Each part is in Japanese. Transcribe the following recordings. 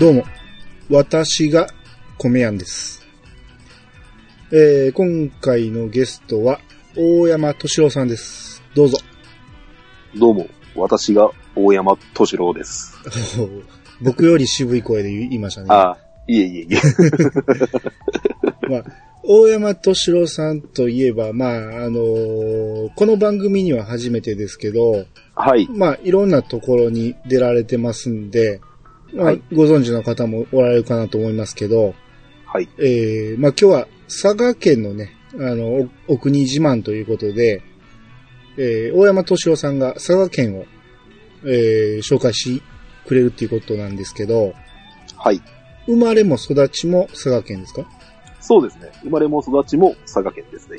どうも、私が米やんです。えー、今回のゲストは、大山敏郎さんです。どうぞ。どうも、私が大山敏郎です。僕より渋い声で言いましたね。ああ、いえいえいえ。まあ、大山敏郎さんといえば、まあ、あのーこの番組には初めてですけど、はい。まあ、いろんなところに出られてますんで、まあ、はいご存知の方もおられるかなと思いますけど、はい。えー、まあ今日は佐賀県のね、あの、おお国自慢ということで、えー、大山敏郎さんが佐賀県を、えー、紹介しくれるっていうことなんですけど、はい。生まれも育ちも佐賀県ですか？そうですね。生まれも育ちも佐賀県ですね。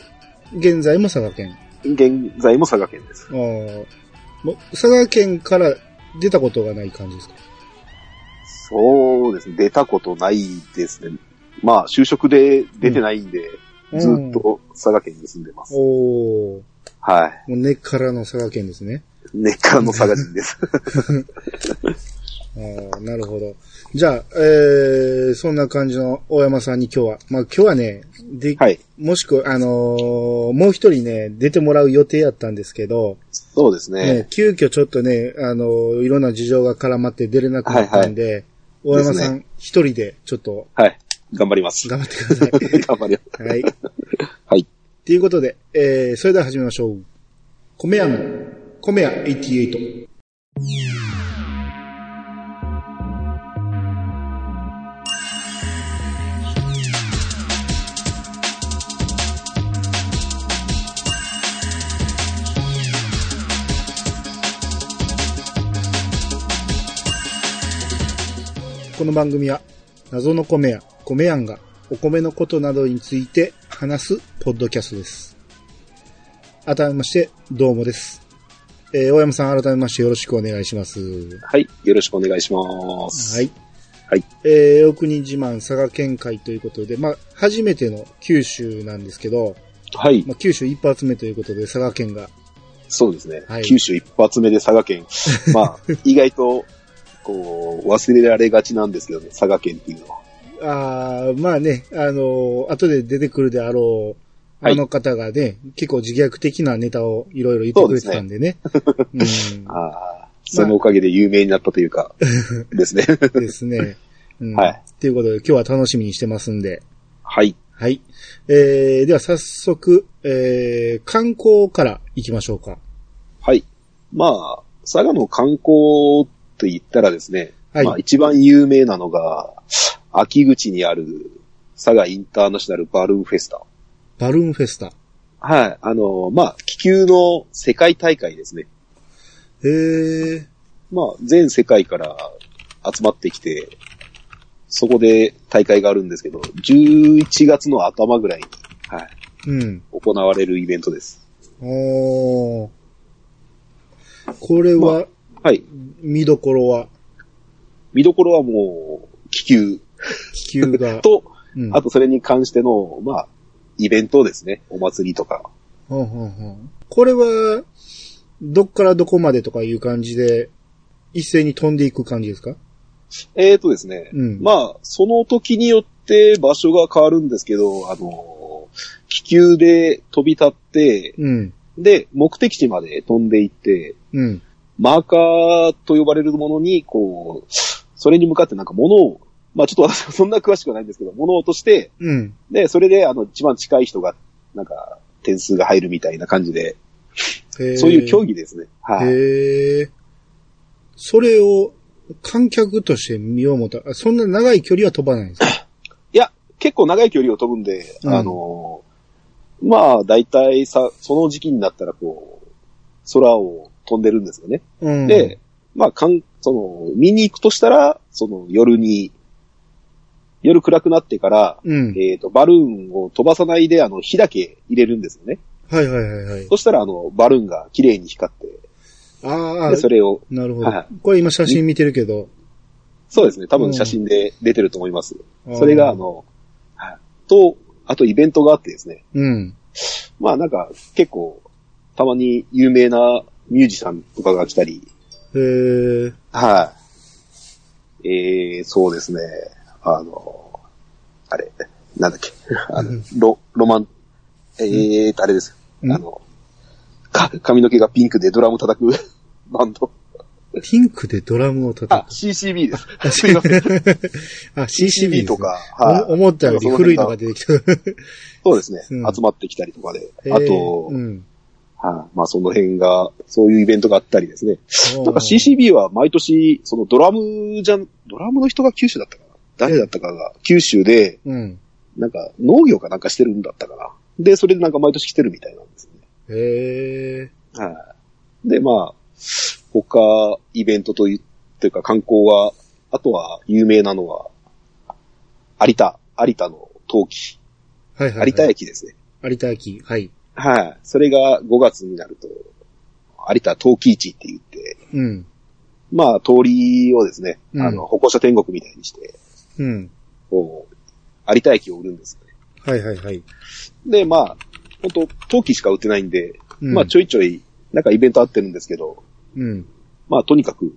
現在も佐賀県。現在も佐賀県です。あーもう佐賀県から出たことがない感じですか？そうですね。出たことないですね。まあ、就職で出てないんで、ずっと佐賀県に住んでます。おーはもう根っからの佐賀県ですね。い。根っからの佐賀人です。ああ、なるほど。じゃあ、えー、そんな感じの大山さんに今日は、まあ今日はね、で、はい。もしくは、あのーもう一人ね、出てもらう予定やったんですけど、そうですねね。急遽ちょっとね、あのーいろんな事情が絡まって出れなくなったんで、大山さん一人でちょっとはい。頑張ります。頑張ってください。頑張ります。はい。はい。ということで、えー、それでは始めましょう。米屋の、米屋88。この番組は、謎の米屋、米やんが、お米のことなどについて話すポッドキャストです。改めまして、どうもです。えー、大山さん改めましてよろしくお願いします。はい。よろしくお願いします。はい。はい。えー、お国自慢佐賀県会ということで、まあ、初めての九州なんですけど、はい。まあ、九州一発目ということで佐賀県が、そうですね。はい九州一発目で佐賀県。まあ、意外と、こう、忘れられがちなんですけどね、佐賀県っていうのは。あーまあね、あのー後で出てくるであろう、はいあの方がね、結構自虐的なネタをいろいろ言ってくれてたんでね。そ のおかげで有名になったというか、ですね。ですね。うん、はい。ということで今日は楽しみにしてますんで。はい。はい。えー、では早速、えー、観光から行きましょうか。はい。まあ、佐賀の観光と言ったらですね、はいまあ一番有名なのが、秋口にある佐賀インターナショナルバルーンフェスタ。バルーンフェスタ。はい。あの、まあ、気球の世界大会ですね。へー、まあ、全世界から集まってきて、そこで大会があるんですけど、11月の頭ぐらいに、はい、うん。行われるイベントです。おー。これは、はい。見どころは、見どころはもう、気球気球が。と、うん、あとそれに関しての、まあ、イベントですね。お祭りとか。ほんほんほんこれは、どっからどこまでとかいう感じで、一斉に飛んでいく感じですか？えーとですね。うんまあ、その時によって場所が変わるんですけど、あの、気球で飛び立って、うん。で、目的地まで飛んでいって、うん。マーカーと呼ばれるものに、こう、それに向かってなんか物を、まあちょっと私は そんな詳しくはないんですけど、物を落として、うん。で、それであの一番近い人が、なんか、点数が入るみたいな感じで、そういう競技ですね。はい。へえ。それを観客として見よう思ったら、そんな長い距離は飛ばないんですか？いや、結構長い距離を飛ぶんで、うんあの、まあ大体さ、その時期になったらこう、空を飛んでるんですよね。うん。で、まあ、かん、その、見に行くとしたら、その夜に、夜暗くなってから、うん。えっ、と、バルーンを飛ばさないで、あの、火だけ入れるんですよね。はいはいはいはい。そしたら、あの、バルーンが綺麗に光って、ああで、、それを、なるほどは。これ今写真見てるけど。そうですね、多うん分写真で出てると思います。あーそれが、あ、の、はいと、あとイベントがあってですね、うん。まあなんか、結構、たまに有名なミュージシャンとかが来たり、へえ。はい。えー、そうですね。あの、あれ、なんだっけ。あの、ロ、ロマン、えーと、あれです。うんあの、か、髪の毛がピンクでドラム叩く バンド。ピンクでドラムを叩あ、CCB です。すいません。く。あ、CCB とか、お思ったより古いのが出てきた。そうですね、うん集まってきたりとかで。あと、うん。はいまあその辺が、そういうイベントがあったりですね。ななんか CCB は毎年、そのドラムじゃん、ドラムの人が九州だったかな？誰だったかが九州で、うん。なんか農業かなんかしてるんだったかな？で、それでなんか毎年来てるみたいなんですよね。へえ。はい。で、まあ、他、イベントという、というか観光は、あとは有名なのは、有田、有田の陶器、はいはい、はい。有田駅ですね。有田駅。はい。はい。それが5月になると、有田陶器市って言って、うん。まあ、通りをですね、うんあの、歩行者天国みたいにして、うん。こう、有田駅を売るんですよね。はいはいはい。で、まあ、本当陶器しか売ってないんで、うん、まあ、ちょいちょい、なんかイベントあってるんですけど、うん。まあ、とにかく、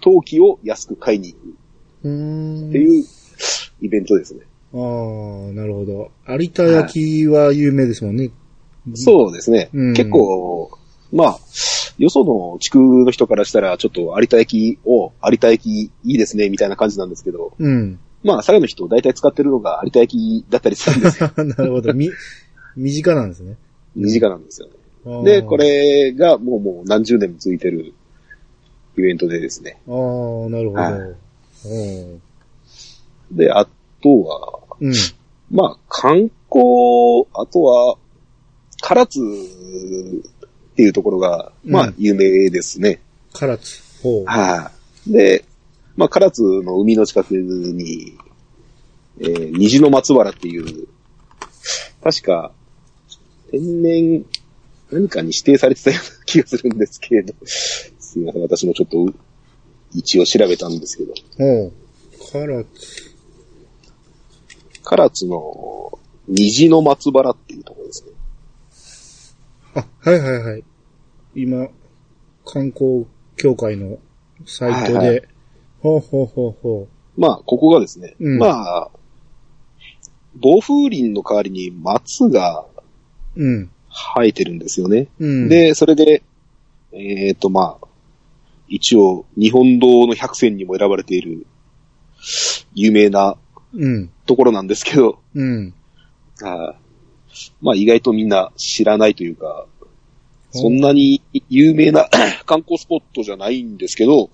陶器を安く買いに行くうーん。っていうイベントですね。ああ、なるほど。有田焼は有名ですもんね。そうですね。うん結構、まあ、よその地区の人からしたら、ちょっと有田焼を、有田焼いいですね、みたいな感じなんですけど、うん。まあ、佐賀の人大体使ってるのが有田焼だったりするんですよ。なるほど。み、身近なんですね。身近なんですよね。で、こ。れがもうもう何十年も続いてるイベントでですね。ああ、なるほど。で、あとは、うん。まあ、観光、あとは、唐津っていうところが、まうんあ、有名ですね。唐津。ほう。はい、で、まあ、唐津の海の近くに、えー虹の松原っていう、確か、天然、何かに指定されてたような気がするんですけれど、すいません、私もちょっと、一応調べたんですけど、ほう。唐津。唐津の虹の松原っていうところですね。あ、はいはいはい。今、観光協会のサイトで、はいはいほうほうほうほまあ、ここがですね、うんまあ、暴風林の代わりに松がう。うん。生えてるんですよね。うん。、で、それで、えっ、と、まあ、一応、日本堂の百選にも選ばれている、有名なうん。ところなんですけど、うん。あーまあ、意外とみんな知らないというか、そんなに有名な 観光スポットじゃないんですけど、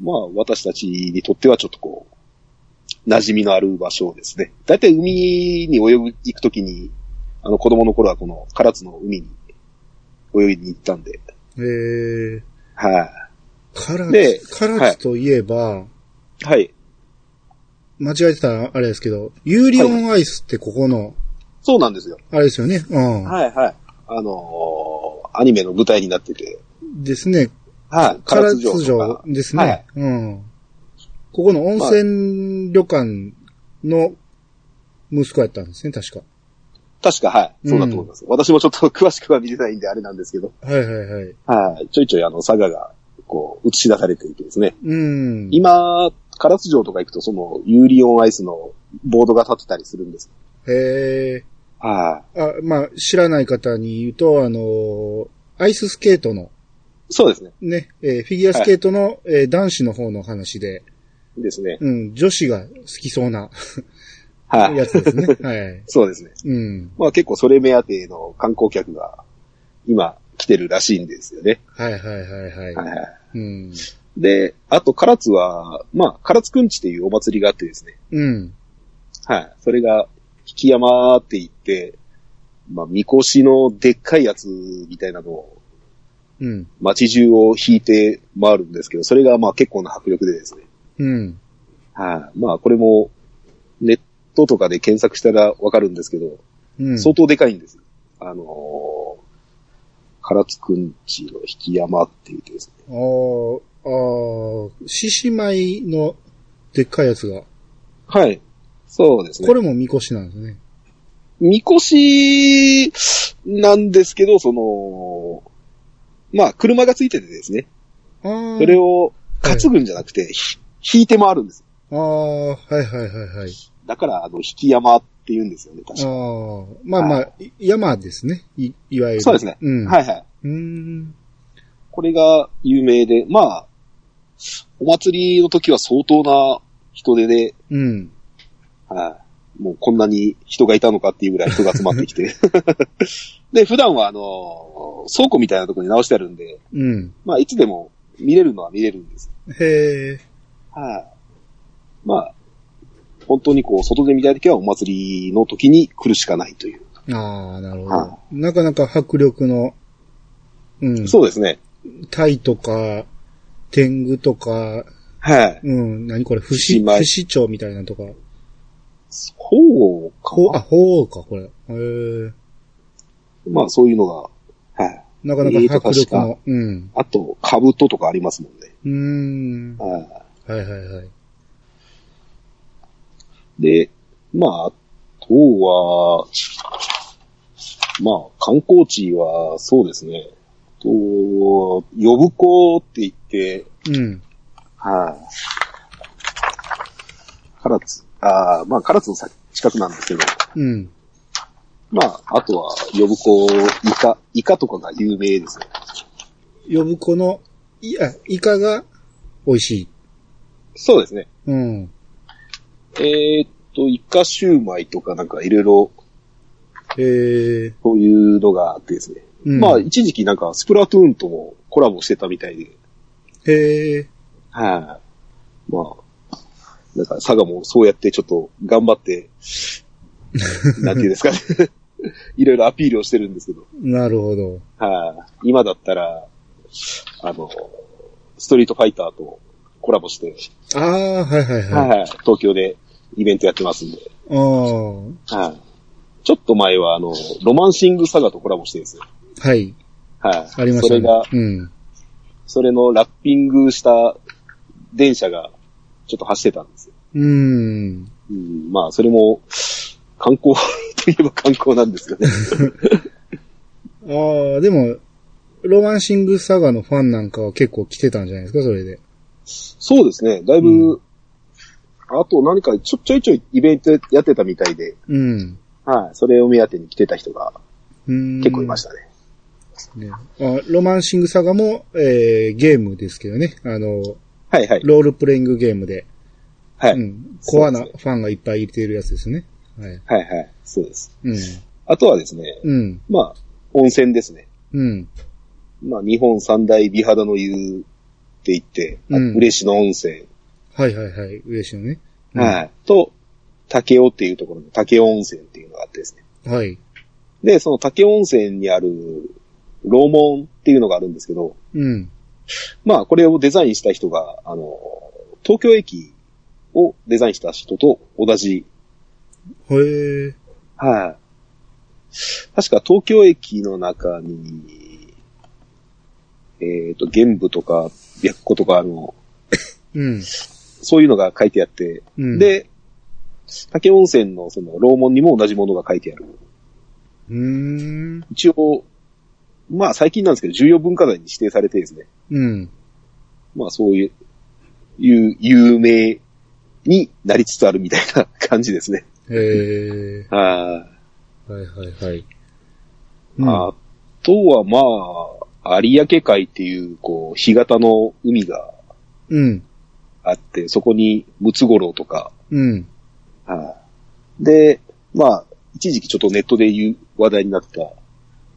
まあ、私たちにとってはちょっとこう、馴染みのある場所ですね。だいたい海に泳ぐ、行くときに、あの子供の頃はこの唐津の海に泳ぎに行ったんで、うん。えー、はい、唐で津、唐津といえば、はい。間違えてたらあれですけど、ユーリオンアイスってここの、そうなんですよ。あれですよね。うん。はい、はい。あのーアニメの舞台になってて、ですね。はい。唐津城ですね。はいうん。ここの温泉旅館の息子やったんですね、確か。確か、はい。そうだと思います。私もちょっと詳しくは見てないんであれなんですけど、はいはいはい。はい。ちょいちょいあの、佐賀が、こう、映し出されていてですね。うん。今、唐津城とか行くと、その、ユーリオンアイスのボードが立ってたりするんです。へえ。はい。あ、まあ、知らない方に言うと、あのーアイススケートの、そうですね。ね、えーフィギュアスケートの、えー男子の方の話で、ですね。うん、女子が好きそうなはい。やつですね。はい。そうですね。うん。まあ結構それ目当ての観光客が今来てるらしいんですよね。はいはいはいはい。はいはい。うん。で、あと唐津は、まあ唐津くんちっていうお祭りがあってですね。うん。はい。それが、引き山って言って、まあ、みこしのでっかいやつみたいなのを、うん。街中を引いて回るんですけど、それがまあ結構な迫力でですね。うん。はい。まあ、これも、ネットとかで検索したらわかるんですけど、うん。相当でかいんですよ。あのー、唐津くんちの引き山って言ってですね。あーあー、獅子舞のでっかいやつが、はい。そうですね。これもみこしなんですね。みこしなんですけど、その、まあ、車がついててですね。それを担ぐんじゃなくて、ひ引いて回るんです。ああ、はいはいはいはい。だから、あの、引き山って言うんですよね、確か。ああ、まあまあ、山ですね。い、いわゆる。そうですね。うん。。はいいはい。うーん。これが有名で、まあ、お祭りの時は相当な人手で、うん。はい。もうこんなに人がいたのかっていうぐらい人が集まってきて。で、普段はあの、倉庫みたいなところに直してあるんで、うん。まあいつでも見れるのは見れるんです。へえ。はい。まあ、本当にこう、外で見たい時はお祭りの時に来るしかないという。ああ、なるほはど。なかなか迫力の、うん。そうですね。タイとか、天狗とか、はい。うん、何これ、不死、不死鳥みたいなとか。そうかほう、あ、な。ほうか、これ。へえ。まあそういうのが、はい。なかなか迫力の、うん。あと、兜とかありますもんね。うーん。はい。はいはいはい。で、まあ、あとは、まあ、観光地は、そうですね。と、呼ぶ子って言って、うん。はい、唐津、ああ、まあ、唐津のさ近くなんですけど、うん。まあ、あとは、呼ぶ子、イカ、イカとかが有名ですね。呼ぶ子の、いや、イカが美味しい。そうですね。うん。えーっと、イカシューマイとかなんかいろいろ、ええそういうのがあってですね。うん。まあ、一時期なんか、スプラトゥーンともコラボしてたみたいで、へえはい、まあ、なんか、佐賀もそうやってちょっと頑張って、なんていうんですかね。いろいろアピールをしてるんですけど、なるほど。はい、今だったら、あの、ストリートファイターとコラボして、ああ、はいはいはい。はい、東京でイベントやってますんで、ああ、はい。ちょっと前は、あの、ロマンシングサガとコラボしてるんですよ。はい。はい。ありましたね。それが、うん。それのラッピングした電車がちょっと走ってたんで。うーん。うん、まあ、それも、観光 といえば観光なんですよね。ああ、でも、ロマンシングサガのファンなんかは結構来てたんじゃないですか、それで。そうですね。だいぶ、うあと何かちょちょいちょいイベントやってたみたいで、うん。はい。それを目当てに来てた人がうーん結構いましたね。ねあロマンシングサガも、えー、ゲームですけどね。あの、はいはい。ロールプレイングゲームで、はい。うん、コアなファンがいっぱいいているやつですね。はい。はいはい。そうです。うん。あとはですね、うん。まあ、温泉ですね。うん。まあ、日本三大美肌の湯って言って、うん嬉野温泉、はいはいはい。嬉しいのね。うんはい。と、竹雄っていうところの竹雄温泉っていうのがあってですね。はい。で、その竹雄温泉にある、楼門っていうのがあるんですけど、うん。まあ、これをデザインした人が、あの、東京駅をデザインした人と同じ、へえ。はい。確か東京駅の中に、えっ、と、玄武とか、白虎とか、あの、うん。そういうのが書いてあって、うん、、で、竹温泉のその、楼門にも同じものが書いてある。うーん。一応、まあ最近なんですけど、重要文化財に指定されてですね、うん。まあそういう、いう、有名になりつつあるみたいな感じですね。へえ。あはいはいはい。うんあとはまあ、有明海っていう、こう、干潟の海がうん。あって、そこにムツゴロウとか、うん。はいで、まあ、一時期ちょっとネットで言う話題になった、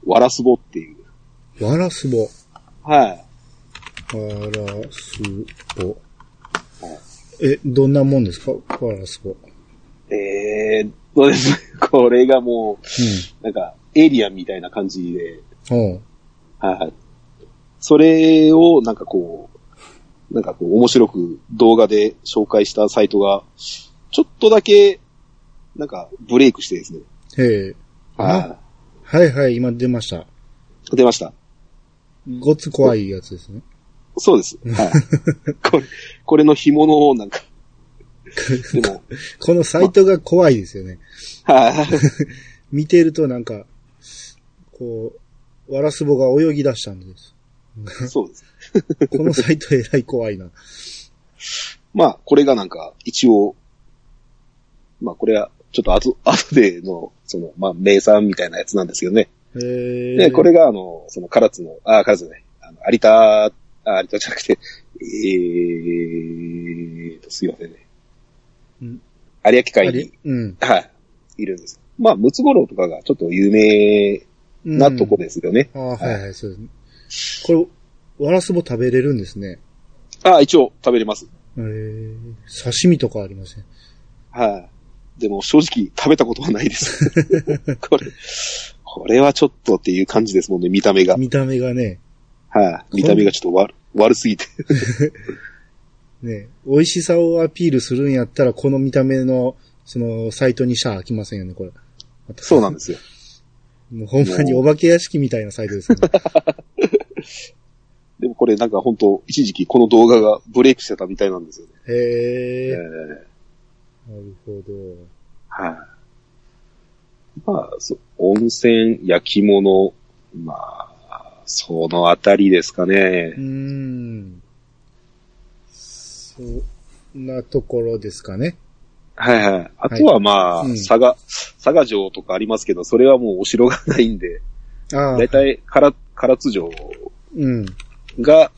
ワラスボっていう。ワラスボ。はい。ワラスボ。え、どんなもんですか？ワラスボ。えーっとですね、これがもう、なんか、エイリアンみたいな感じで、はい。それを、なんかこう、なんかこう、面白く動画で紹介したサイトが、ちょっとだけ、なんか、ブレイクしてですね。へえ。ははいはい、今出ました。い。出ました。ごつ怖いやつですね。そうです。はい。これ、これの紐の、なんか、でも、このサイトが怖いですよね。はい。見てるとなんか、こう、ワラスボが泳ぎ出したんです。そうです。このサイトえらい怖いな。まあ、これがなんか、一応、まあ、これは、ちょっと後、後での、その、まあ、名産みたいなやつなんですけどね。で、これが、あの、その、唐津の、あ、唐津ね、あの、有田、あ、有田じゃなくて、えーと、すいませんね。うん有明海に、うん。はい、いるんです。まあ、ムツゴロウとかがちょっと有名なとこですよね。ああ、はいはい、そうです。これ、ワラスボ食べれるんですね。あ、一応食べれます。へえ。刺身とかありません？はい。でも正直食べたことはないです。これ、これはちょっとっていう感じですもんね、見た目が。見た目がね、はい。見た目がちょっと悪、悪すぎて。ね、美味しさをアピールするんやったら、この見た目の、その、サイトにしゃあきませんよね、これ。そうなんですよ。もうほんまにお化け屋敷みたいなサイトですよね。でもこれなんか本当一時期この動画がブレイクしてたみたいなんですよね。へええ。ーなるほど。はい。まあ、そ温泉、焼き物、まあ、そのあたりですかねうー。ん。そんなところですかね。はいはい。あとはまあ、うん佐賀、佐賀城とかありますけど、それはもうお城がないんで、ああ。だいたい唐唐津城うん。が、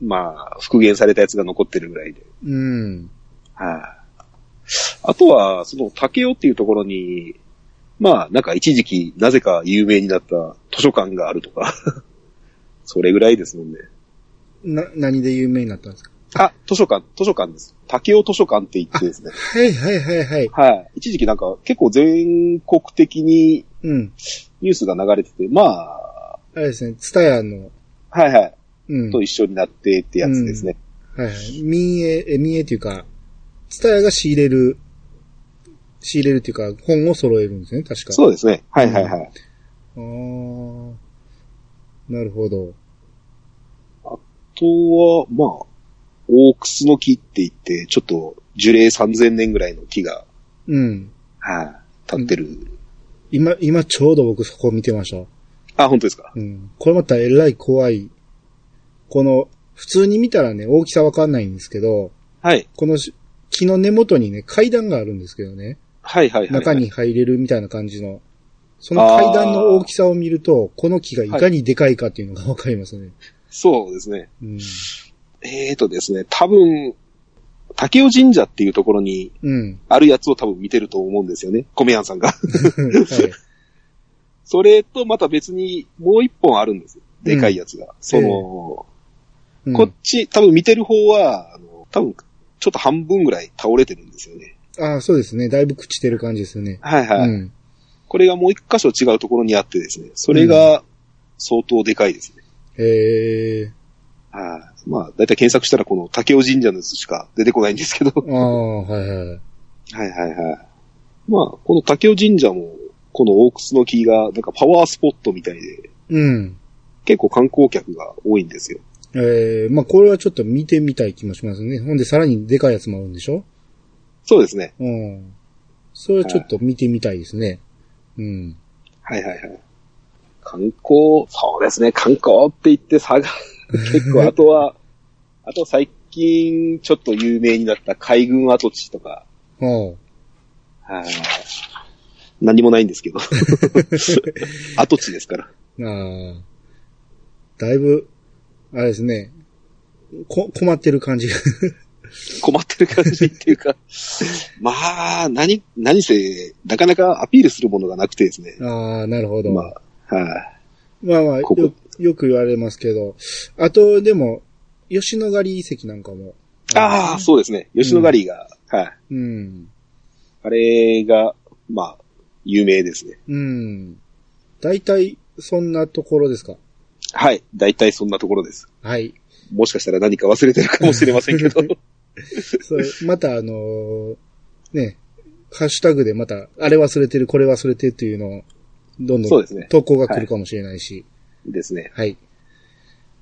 まあ、復元されたやつが残ってるぐらいで。うん。はい。あとは、その竹雄っていうところに、まあ、なんか一時期なぜか有名になった図書館があるとか、それぐらいですもんね。な、何で有名になったんですか？あ、図書館、図書館です。竹雄図書館って言ってですね。はいはいはいはい。はい。一時期なんか結構全国的にうん。ニュースが流れてて、まあ、あれですね、ツタヤの、はいはい。うん。と一緒になってってやつですね。はいはい。民営、え、民営っていうか、ツタヤが仕入れる、仕入れるっていうか、本を揃えるんですね、確か。そうですね。はいはいはい。あーなるほど。あとは、まあ、大クスの木って言って、ちょっと樹齢3000年ぐらいの木が、うん。はい、立ってる。今、今ちょうど僕そこ見てました。あ、本当ですか？うん。これまたえらい怖い。この、普通に見たらね、大きさわかんないんですけど、はい。このし木の根元にね、階段があるんですけどね。はいはいはい。中に入れるみたいな感じの。その階段の大きさを見ると、この木がいかにでかいかっていうのがわかりますね。そうですね。うん。えーとですね、多分、竹尾神社っていうところにうん。あるやつを多分見てると思うんですよね。米屋さんが。はい。それとまた別にもう一本あるんですよ。でかいやつが。その、うんこっち、多分見てる方は、あの、多分、ちょっと半分ぐらい倒れてるんですよね。ああ、そうですね。だいぶ朽ちてる感じですよね。はいはい。うん。これがもう一箇所違うところにあってですね、それが相当でかいですね。へえ。はい。まあ、だいたい検索したらこの竹尾神社のやつしか出てこないんですけど。ああ、はいはい。はいはいはい。まあ、この竹尾神社も、この大楠の木が、なんかパワースポットみたいで、うん。結構観光客が多いんですよ。ええまあこれはちょっと見てみたい気もしますね。ほんでさらにでかいやつもあるんでしょ？そうですね。うん。それはちょっと見てみたいですね。うん。はいはいはい。観光、そうですね、観光って言って差が、結構、あとは、あと最近ちょっと有名になった海軍跡地とか、おうはい何もないんですけど。跡地ですから。ああ。だいぶ、あれですね。こ、困ってる感じが。困ってる感じっていうか、まあ、何、何せ、なかなかアピールするものがなくてですね。ああ、なるほど。まあ、はい、まあまあ、ここよ、よく言われますけど。あと、でも、吉野ヶ里遺跡なんかも。ああ、そうですね。吉野ヶ里が、はい。うん。あれが、まあ、有名ですね。うん。大体、そんなところですか？はい。大体そんなところです。はい。もしかしたら何か忘れてるかもしれませんけど。それ、またあのーね、ハッシュタグでまた、あれ忘れてる、これ忘れてるっていうのを、どんどん投稿が来るかもしれないし。ですね。はい。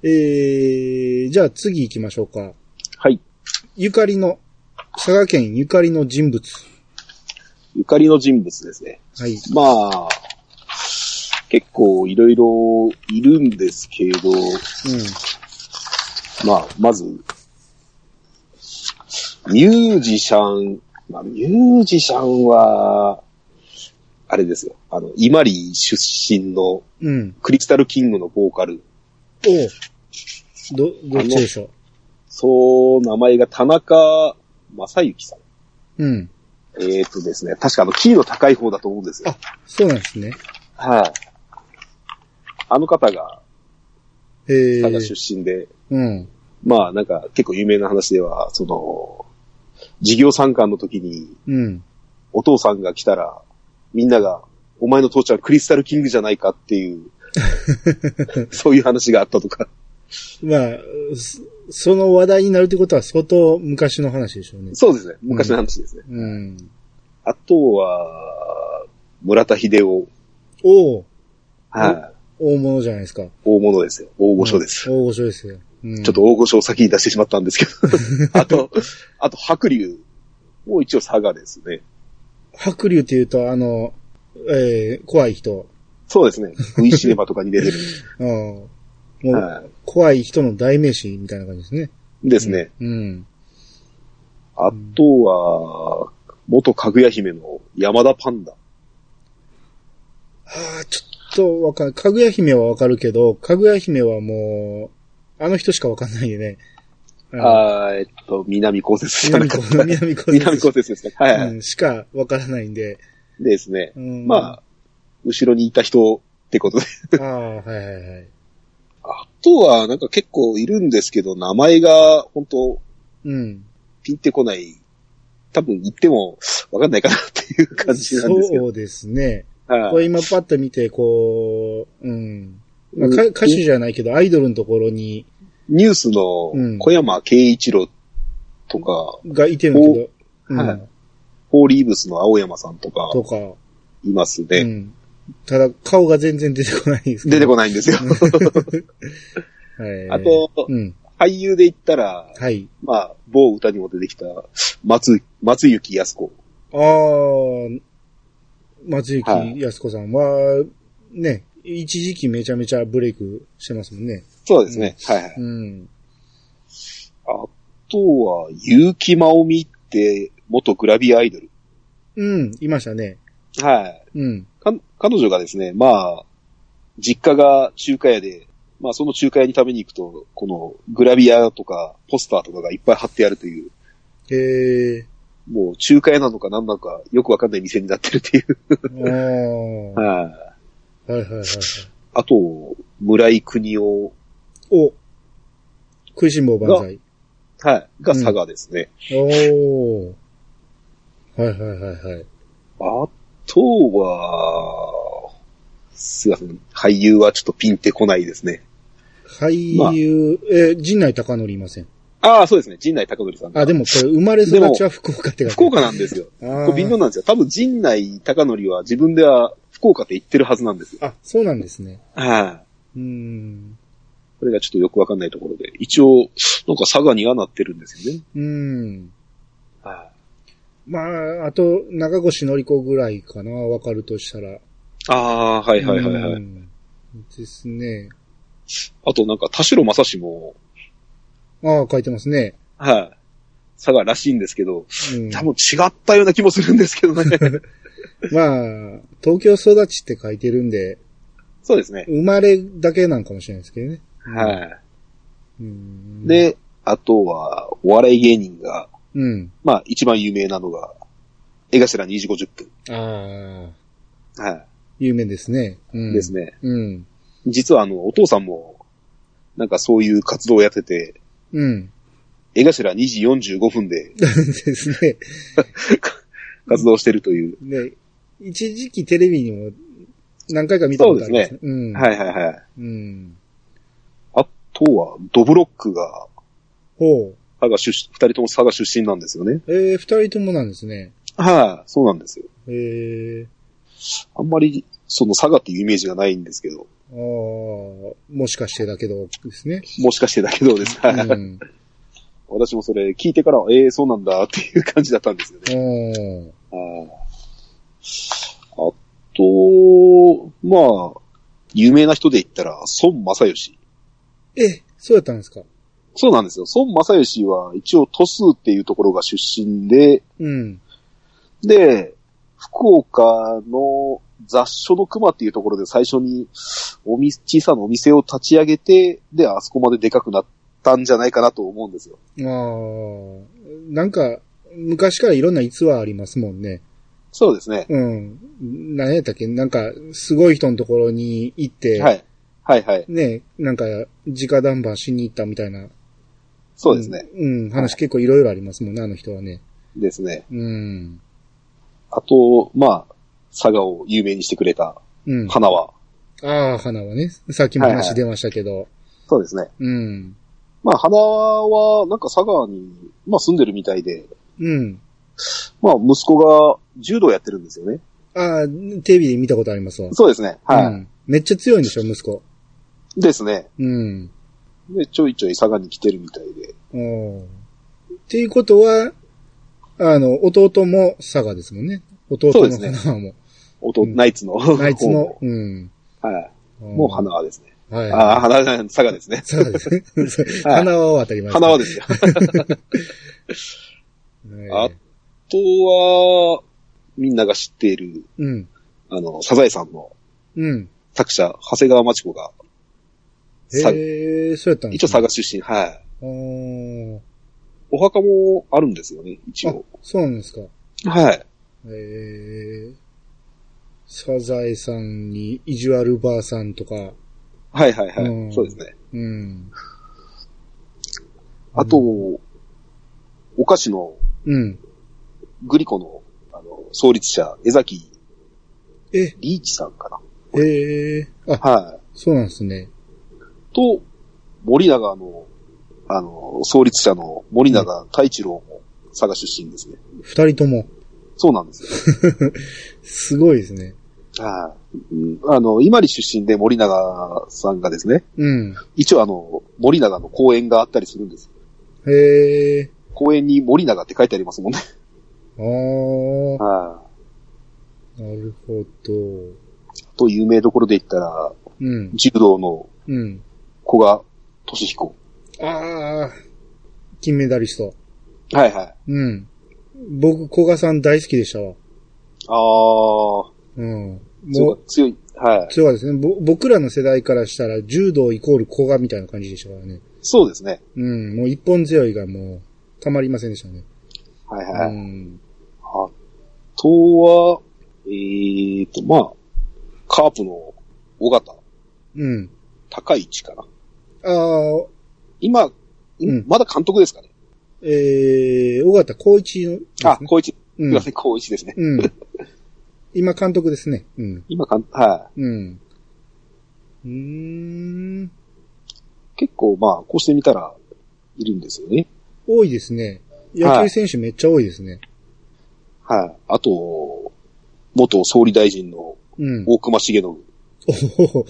えー、じゃあ次行きましょうか。はい。ゆかりの、佐賀県ゆかりの人物。ゆかりの人物ですね。はい。まあ、結構いろいろいるんですけど、うん。まあ、まず、ミュージシャン、まあ、ミュージシャンは、あれですよ。あの、イマリー出身のうん。クリスタルキングのボーカル。おうど、どっちでしょそう、名前が田中正幸さん。ううん。えー、っとですね、確かあの、キーの高い方だと思うんですよ。あそうなんですね。はい。あの方が、へえ佐賀出身で、うん。まあなんか結構有名な話では、その、事業参観の時にうん。お父さんが来たら、みんなが、お前の父ちゃんクリスタルキングじゃないかっていう、そういう話があったとか。まあ、そその話題になるってことは相当昔の話でしょうね。そうですね。昔の話ですね。うん。あとは、村田秀夫。おうはい。大物じゃないですか。大物ですよ。大御所です。大御所ですよ。うん、ちょっと大御所を先に出してしまったんですけど。あと、あと、白龍。もう一応佐賀ですね。白龍って言うと、あの、えー、怖い人。そうですね。V シネマとかに出てる。うん。もう、は怖い人の代名詞みたいな感じですね。い。ですね。うん。あとは、元かぐや姫の山田パンダ。ああ、ちょっとわかんかぐや姫はわかるけど、かぐや姫はもう、あの人しかわかんないよね。あのあーえっと、南高節じゃな南高かった。南高南高節ですね。はい、はいうん、しかわからないんで。ですね。うん、まあ、後ろにいた人ってことで。あ。ああ、はいはいはい。あとは、なんか結構いるんですけど、名前が本当うん。ピンってこない。多分言ってもわかんないかなっていう感じなんですけど。そうですね。はいこれ今パッと見て、こう、うん。歌手じゃないけど、アイドルのところに、ニュースのうん小山慶一郎とか、がいてるんだけど、うん。はいフォーリーブスの青山さんとかとか、いますね。うん。ただ、顔が全然出てこないです出てこないんですよ。はい。あと、うん。俳優で言ったら、はい。まあ、某歌にも出てきた、松、松雪康子。ああ、松雪はい康子さんは、ね、一時期めちゃめちゃブレイクしてますもんね。そうですね。はいはい。うん。あとは、結城まおみって、元グラビアアイドル。うん、いましたね。はい。うん。か、彼女がですね、まあ、実家が中華屋で、まあその中華屋に食べに行くと、このグラビアとかポスターとかがいっぱい貼ってあるという、へえもう中華屋なのか何なのかよくわかんない店になってるっていう。はい。はいはいはいはい。あと、村井国夫、お食いしん坊万歳。はい、が佐賀ですね。おー。はいはいはいはい。あとは、すいません。俳優はちょっとピンってこないですね。俳優、えー、陣内隆則いません。ああ、そうですね。陣内隆則さん。あ、でもこれ生まれ育ちは福岡って福岡なんですよ。これ微妙なんですよ。多分陣内隆則は自分では福岡って言ってるはずなんですよ。あ、そうなんですね。はい。うーん。これがちょっとよくわかんないところで。一応、なんか佐賀にはなってるんですよね。うーん。はまあ、あと、長越のり子ぐらいかな、わかるとしたら。い。ああ、はいはいはいはい。うんですね。あとなんか田代正史も、ああ、書いてますね。はい。佐賀らしいんですけど、うん、多分違ったような気もするんですけどね。まあ、東京育ちって書いてるんで、そうですね。生まれだけなんかもしれないですけどね。はうんい。、で、あとは、お笑い芸人が、うん。まあ一番有名なのが、江頭2時50分。ああ、は有名ですね。うん。い。ですね。うん。実はあの、お父さんも、なんかそういう活動をやってて、うん。江頭2時45分で ですね。活動してるという。ね、一時期テレビにも何回か見たことありますね。うん。はいはいはい。うん。あとは、ドブロックが、ほう。佐賀出身、二人とも佐賀出身なんですよね。えー、二人ともなんですね。はい、そうなんですよ。えー、あんまり、その佐賀っていうイメージがないんですけど、ああ、もしかしてだけどですね。もしかしてだけどです。はいうん。私もそれ聞いてから、ええそうなんだっていう感じだったんですよね。おーはいあと、まあ、有名な人で言ったら、孫正義。え、そうやったんですかそうなんですよ。孫正義は一応都数っていうところが出身で、うん。で、福岡の雑所の熊っていうところで最初におみ、小さなお店を立ち上げて、で、あそこまででかくなったんじゃないかなと思うんですよ。ああ、なんか、昔からいろんな逸話ありますもんね。そうですね。うん。何やったっけ？なんか、すごい人のところに行って、はい。はいはい。ね、なんか、直談判しに行ったみたいな。そうですね。うん、話結構いろいろありますもんね、あの人はね。ですね。うん。あと、まあ、佐賀を有名にしてくれたうん。花は、ああ、花はね。さっきもはいはい話出ましたけど。そうですね。うん。まあ、花は、なんか佐賀に、まあ住んでるみたいで、うん。まあ、息子が柔道やってるんですよね。ああ、テレビで見たことありますわ。そうですね。はい。うん。めっちゃ強いんでしょ、息子。ですね。うん。で、ちょいちょい佐賀に来てるみたいで。おーっていうことは、あの、弟も佐賀ですもんね。弟のそうですね花も。弟、うんナイツの。ナイツの、うん。はい。もう花輪ですね。はい。ああ、花輪、佐賀ですね。佐賀ですね。はい花は当たり前花輪ですよ。ねあとは、みんなが知っている、うん。あの、サザエさんのうん。作者、長谷川町子が、さへえ、そうやったんです一応佐賀出身、はい。お墓もあるんですよね、一あ応。、そうなんですか。はい。へえ。サザエさんに、意地悪ばあさんとか、はいはいはい。うんそうですね。うん。あと、お菓子のうん。グリコの、あの、創立者、江崎え、リーチさんかへえ。あ、な。はい。そうなんですね。と、森永の、あの、創立者の森永太一郎も佐賀出身ですね。二人とも、そうなんですよ。すごいですね。はい。うんあの、今里出身で森永さんがですね、うん。一応あの、森永の公園があったりするんです。へえ。公園に森永って書いてありますもんね。ああ、はなるほど。い。と、有名どころで言ったら、うん。柔道のうん。古賀俊彦。ああ、金メダリスト。はいはい。うん。僕、古賀さん大好きでしたわ。あうん。もうい、強い。はい。そうですね。ぼ僕らの世代からしたら、柔道イコール古賀みたいな感じでしたからね。そうですね。うん。もう一本強いがもう、たまりませんでしたね。はいはい。うん。あとは、えーと、まあ、カープの尾形、うん。高市かな。ああ、今、うんまだ監督ですかね。えー、尾形光一のね、あ、高一。すうんみません、高一ですね。うん。今監督ですね。うん。今かん、はうん。うーん。い。結構、まあ、こうしてみたら、いるんですよね。多いですね。野球選手めっちゃ多いですね。はい。あと、元総理大臣のうん。大隈重信。おお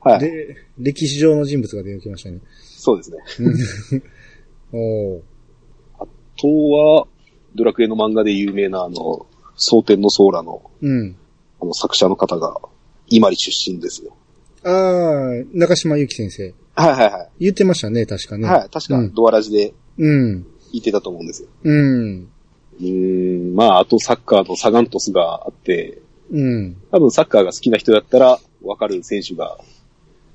はい。で、歴史上の人物が出てきましたね。そうですね。おおあとは、ドラクエの漫画で有名な、あの、蒼天のソーラの、うん。あの、作者の方が、今里出身ですよ。ああ、中島由紀先生。はいはいはい。言ってましたね、確かね。はい。確かう、んドアラジでうん。言ってたと思うんですよ。うん。うーん、まあ、あとサッカーのサガントスがあって、うん。多分サッカーが好きな人だったらわかる選手が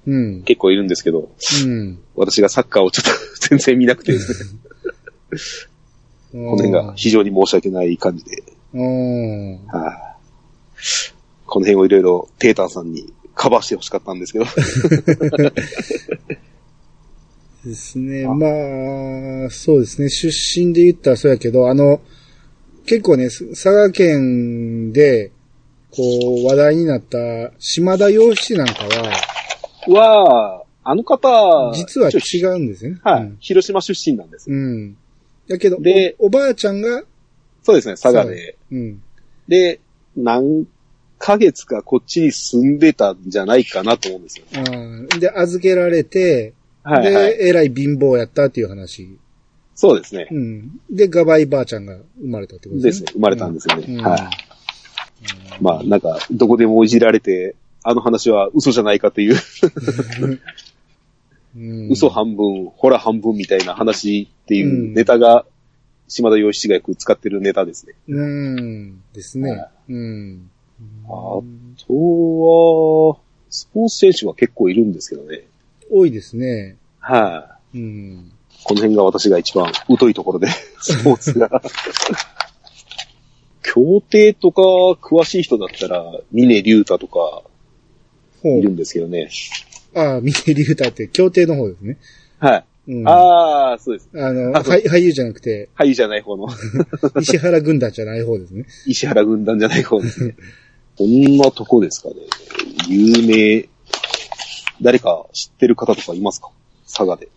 うん。結構いるんですけど、うん。私がサッカーをちょっと 全然見なくてですね、ここの辺が非常に申し訳ない感じで、うん。はいこの辺をいろいろテーターさんにカバーしてほしかったんですけど、ですね。まあ、そうですね。出身で言ったらそうやけど、あの、結構ね、す佐賀県で、こう、話題になった島田洋七なんかは、は、あの方、実は違うんですよね。はい、うん広島出身なんです。うん。だけど、でおおばあちゃんが、そうですね、佐賀で。うん。で、何ヶ月かこっちに住んでたんじゃないかなと思うんですよ。あーで、預けられて、はい、はい。で、えらい貧乏やったっていう話。そうですね。うん。で、ガバイばあちゃんが生まれたってことですね。生まれたんですよね。うんはい。まあ、なんか、どこでもいじられて、あの話は嘘じゃないかっていう。うん嘘半分、ホラ半分みたいな話っていうネタが、島田洋七がよく使ってるネタですね。うん。ですねは。うん。あとは、スポーツ選手は結構いるんですけどね。多いですね。はい、うん。この辺が私が一番疎いところで、スポーツが。協定とか詳しい人だったら、峰竜太とかほいるんですけどね。う。ああ、ミネリュータって、協定の方ですね。はい。うん。ああ、そうです。あの、あそうはい俳優じゃなくて、俳優じゃない方の、石原軍団じゃない方ですね。石原軍団じゃない方ですね。こんなとこですかね。有名、誰か知ってる方とかいますか？佐賀で。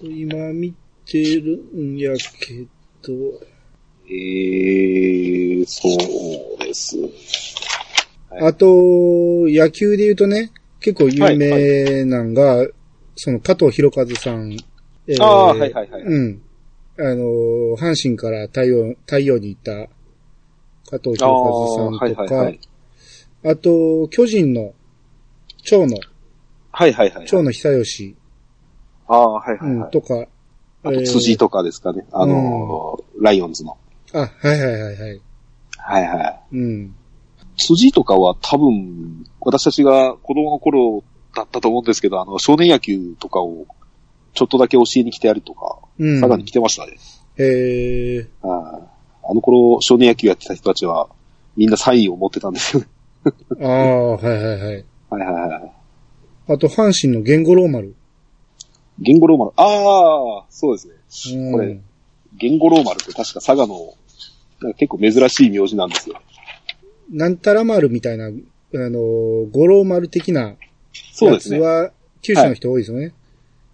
今見てるんやけど、えー、そうです。はいあと、野球で言うとね、結構有名なんが、その加藤博和さん。えーあーはいはいはいうん。あのー、阪神から太陽、太陽に行った加藤あ博和さんーはいとか、はいはい。あと、巨人の長野、はいはいはい。長野久義、ああ、はいはいはい。うんとか、あとえー辻とかですかね。あのーライオンズの。あ、はいはいはいはい。はいはい。うん。辻とかは多分、私たちが子供の頃だったと思うんですけど、あの、少年野球とかをちょっとだけ教えに来てやるとか、うん。佐賀に来てましたね。えー、あーあの頃、少年野球やってた人たちは、みんなサインを持ってたんですよね。ああ、はいはいはい。はいはいはい。あと、阪神の源五郎丸。言語ローマル。ああ、そうですね。うん、これ言語ローマルって確か佐賀の、なんか結構珍しい名字なんですよ。なんたら丸みたいな、あの、五郎丸的なやそうですは、九州の人多いですよね。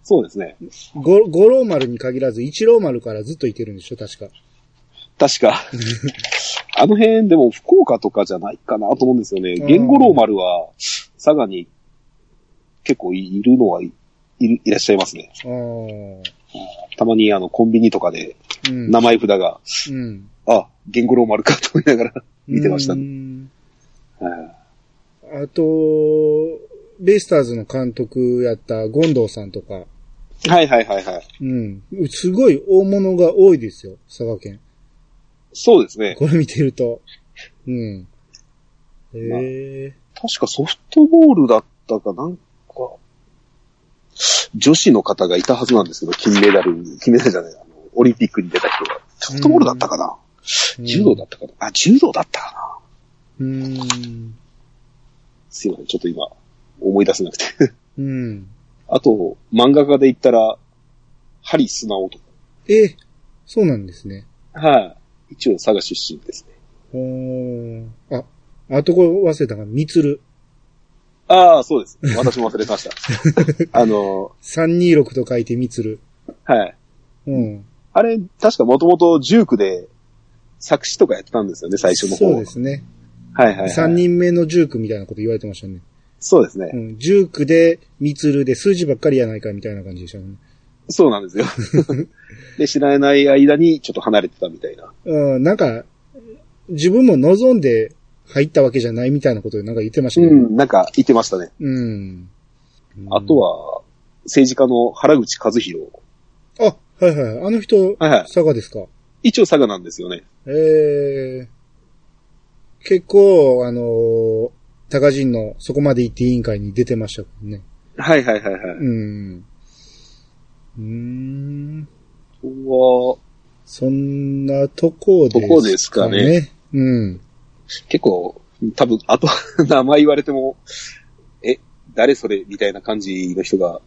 そうですね。五五郎丸に限らず、一郎丸からずっといてるんでしょ、確か。確か。あの辺でも福岡とかじゃないかなと思うんですよね。うん言語ローマルは佐賀に結構いるのはいいるいらっしゃいますね。ああ。たまにあのコンビニとかでうん。名前札が、うん。あ、言語ローマルかと思いながら見てましたうね。あと、ベイスターズの監督やった権藤さんとか、はいはいはいはい。うん。すごい大物が多いですよ、佐賀県。そうですね。これ見てると。うん。ええ確かソフトボールだったかなんか、女子の方がいたはずなんですけど、金メダル、金メダルじゃない、あの、オリンピックに出た人が。ソフトボールだったかな、柔道だったかな？あ、柔道だったかな？うん。すいません、ちょっと今、思い出せなくて。うん。あと、漫画家で言ったら、ハリスナオとえ、そうなんですね。か。はい。一応佐賀出身ですね。おーあ、あとこれ忘れたが、みつる。ああ、そうです。私も忘れてました。あの、326と書いてみつる。はい。うん。あれ、確かもともとジュークで作詞とかやってたんですよね、最初の方。そうですね。はいはい、はい。3人目のジュークみたいなこと言われてましたね。そうですね。うん。ジュークで、みつるで数字ばっかりやないかみたいな感じでしたね。そうなんですよ。で、知らない間にちょっと離れてたみたいな。うん、なんか、自分も望んで入ったわけじゃないみたいなことでなんか言ってましたけど。うん、なんか言ってましたね。うん。あとは、政治家の原口和弘。あ、はいはい。あの人、はいはい。佐賀ですか？一応佐賀なんですよね。ええ結構、あのー高人のそこまで行って委員会に出てましたもんね。はいはいはいはい。うん。うーん。ここは、そんなとこですかね。とこですかね。うん。結構、多分、あと、名前言われても、え、誰それみたいな感じの人が、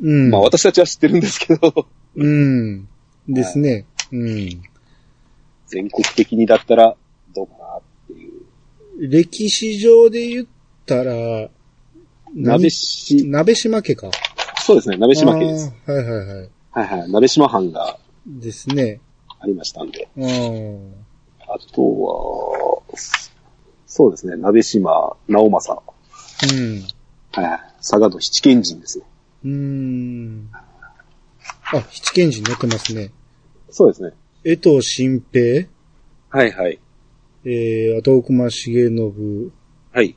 うん。まあ私たちは知ってるんですけど、うん。ですね。うん。全国的にだったら、どうかなっていう。歴史上で言ったら、鍋し、鍋島家か。そうですね、鍋島家です。はいはいはい。はいはい、鍋島藩がですね。ありましたんで。うん。あとは、そうですね、鍋島直政。うん。はいはい、佐賀の七賢人ですね。うーん。あ、七賢人載ってますね。そうですね。江藤新平、はいはい。えー、あと奥間重信、はい。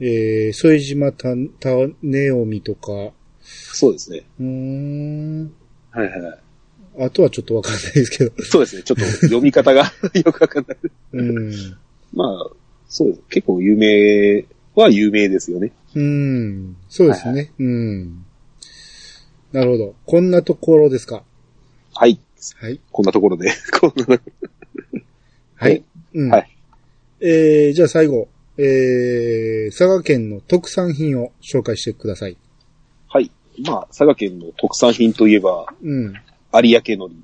えー、添島た、たねおみとか、そうですね。うーん。はいはい。あとはちょっとわかんないですけど。そうですね。ちょっと読み方が よくわかんない。うん。まあ、そうです。結構有名は有名ですよね。うん。そうですね。うん。なるほど。こんなところですか？はい。はい。こんなところで。こんなはい。うん。はい。えー、じゃあ最後。えー、佐賀県の特産品を紹介してください。はい。まあ、佐賀県の特産品といえば、うん。有明海苔。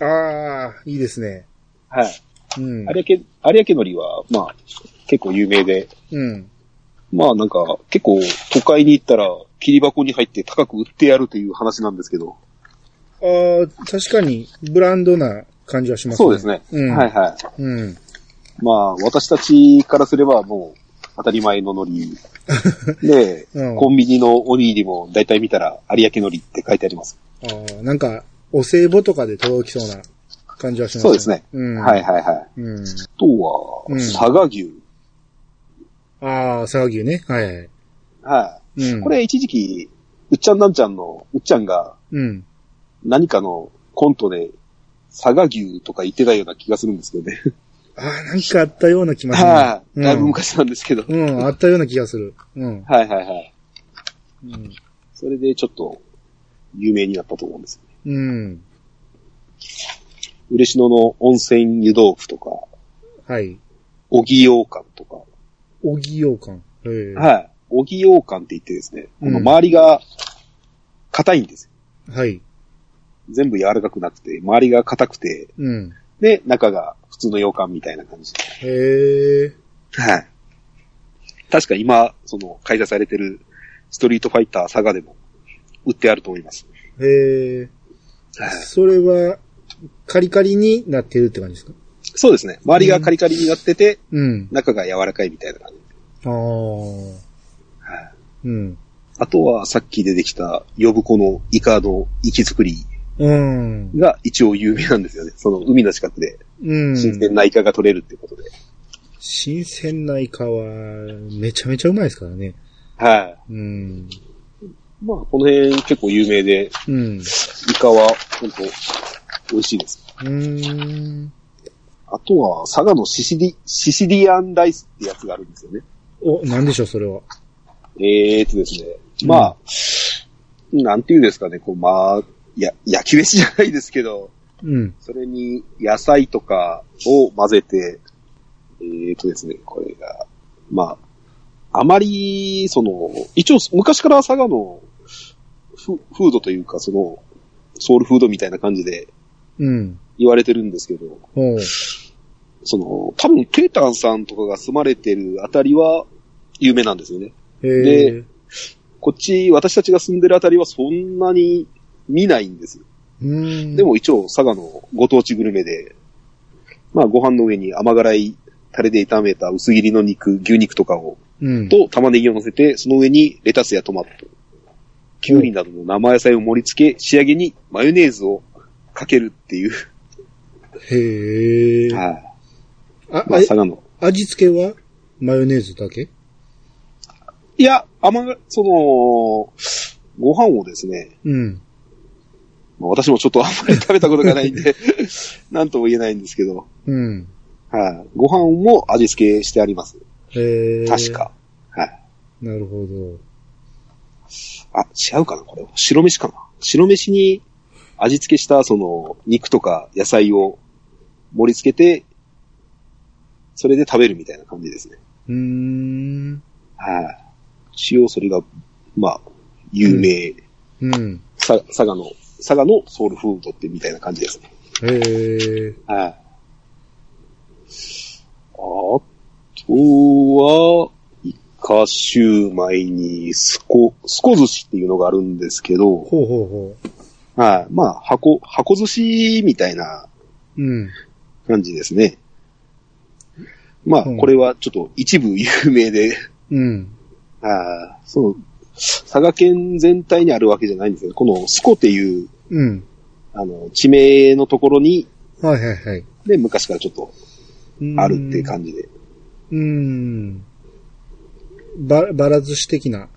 あー、いいですね。はい。うん。有明、有明海苔は、まあ、結構有名で、うん。まあなんか、結構都会に行ったら、切り箱に入って高く売ってやるという話なんですけど。あー、確かに、ブランドな感じはしますね。そうですね。うん。はいはい。うん。まあ、私たちからすればもう、当たり前の海苔。で、うんコンビニのおにぎりも大体見たら、有明海苔って書いてあります。あー、なんか、お歳暮とかで届きそうな感じはしますそうですね。うん。はいはいはい。うん。あとは、うん佐賀牛。あー、佐賀牛ね。はいはい。はい。うん。これ一時期、うっちゃんなんちゃんの、うっちゃんがうん。何かのコントで、佐賀牛とか言ってたような気がするんですけどね。あー、なんかあったような気もする。はい。だいぶうん。昔なんですけど。うん、あったような気がする。うん。はいはいはい。うん。それでちょっと、有名になったと思うんですよね。うん。嬉野の温泉湯豆腐とか、はい。小木羊羹とか。おぎようかん。ええはい。小木羊羹って言ってですね、うんこの周りが硬いんですよ。はい。全部柔らかくなくて、周りが硬くて、うん。で、中が普通の羊羹みたいな感じ。へえ。はい。確か今、その、開催されてるストリートファイターサガでも売ってあると思います。へえ。はい。それは、カリカリになってるって感じですか？そうですね。周りがカリカリになってて、うん。中が柔らかいみたいな感じ。ああ。はい。うん。あとはさっき出てきた呼子のイカの息作りうん。が一応有名なんですよね。その海の近くでうん。新鮮なイカが取れるってことで。新鮮なイカは、めちゃめちゃうまいですからね。はうん。い。まあ、この辺結構有名で、うん。イカは本当美味しいです。うーん。あとは佐賀のシシリ、シシリアンライスってやつがあるんですよね。お、なんでしょう、それは。えーっとですね。まあ、なんていうんですかね、こう、まあ、や、焼き飯じゃないですけど、うん。それに野菜とかを混ぜて、えーとですね、これが、まあ、あまり、その、一応昔から佐賀のフフードというか、その、ソウルフードみたいな感じでうん。言われてるんですけど、おう。その、多分テータンさんとかが住まれてるあたりは有名なんですよね。で。こっち、私たちが住んでるあたりはそんなに見ないんですよ。で、も一応佐賀のご当地グルメで、まあご飯の上に甘辛いタレで炒めた薄切りの肉、牛肉とかを、うん。と玉ねぎを乗せて、その上にレタスやトマト、キュウリなどの生野菜を盛り付け、仕上げにマヨネーズをかけるっていう。へえ。はい。あ、まああ佐賀の。味付けはマヨネーズだけ？いや、甘が、その、ご飯をですね、うん。まあ私もちょっとあんまり食べたことがないんで、なんとも言えないんですけど、うん。はい。ご飯も味付けしてあります。へえ。確。か。はい。なるほど。あ、違うかなこれ。白飯かな白飯に味付けしたその肉とか野菜を盛り付けて、それで食べるみたいな感じですね。うーん。はい。一応それが、まあ、有名、うん。さ佐賀の、佐賀のソウルフードってみたいな感じですね。へえ。はい。あとは、イカシューマイにスコ、スコ寿司っていうのがあるんですけど、ほうほうほはい。まあ、箱、箱寿司みたいなう。うん。感じですね。まあ、うんこれはちょっと一部有名で、うん。あーその、佐賀県全体にあるわけじゃないんですけど、このスコっていう、うん。あの、地名のところに、はいはいはい。で、昔からちょっとうんあるっていう感じで。うん。ば、ばら寿司的な。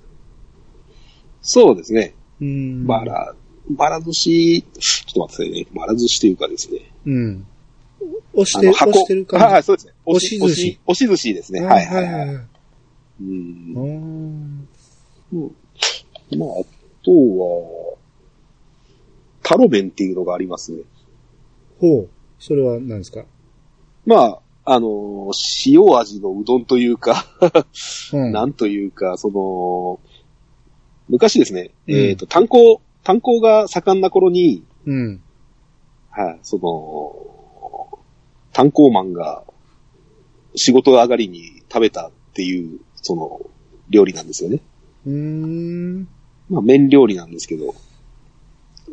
そうですね。うん。バラ、バラ寿司、ちょっと待ってくださいね。バラ寿司というかですね。うん。押して。押してる感じ。はいはい、そうですね。押し寿司押し。寿司ですね。あはいはいはい。うんまあ、あとは、タロ麺っていうのがありますね。ほう。それは何ですか？まあ、あのー塩味のうどんというか、うん。なんというか、その、昔ですね、うんえっ、と、炭鉱、炭鉱が盛んな頃に、うん。はい、その、炭鉱マンが仕事上がりに食べたっていう、その、料理なんですよね。うーん。まあ、麺料理なんですけど、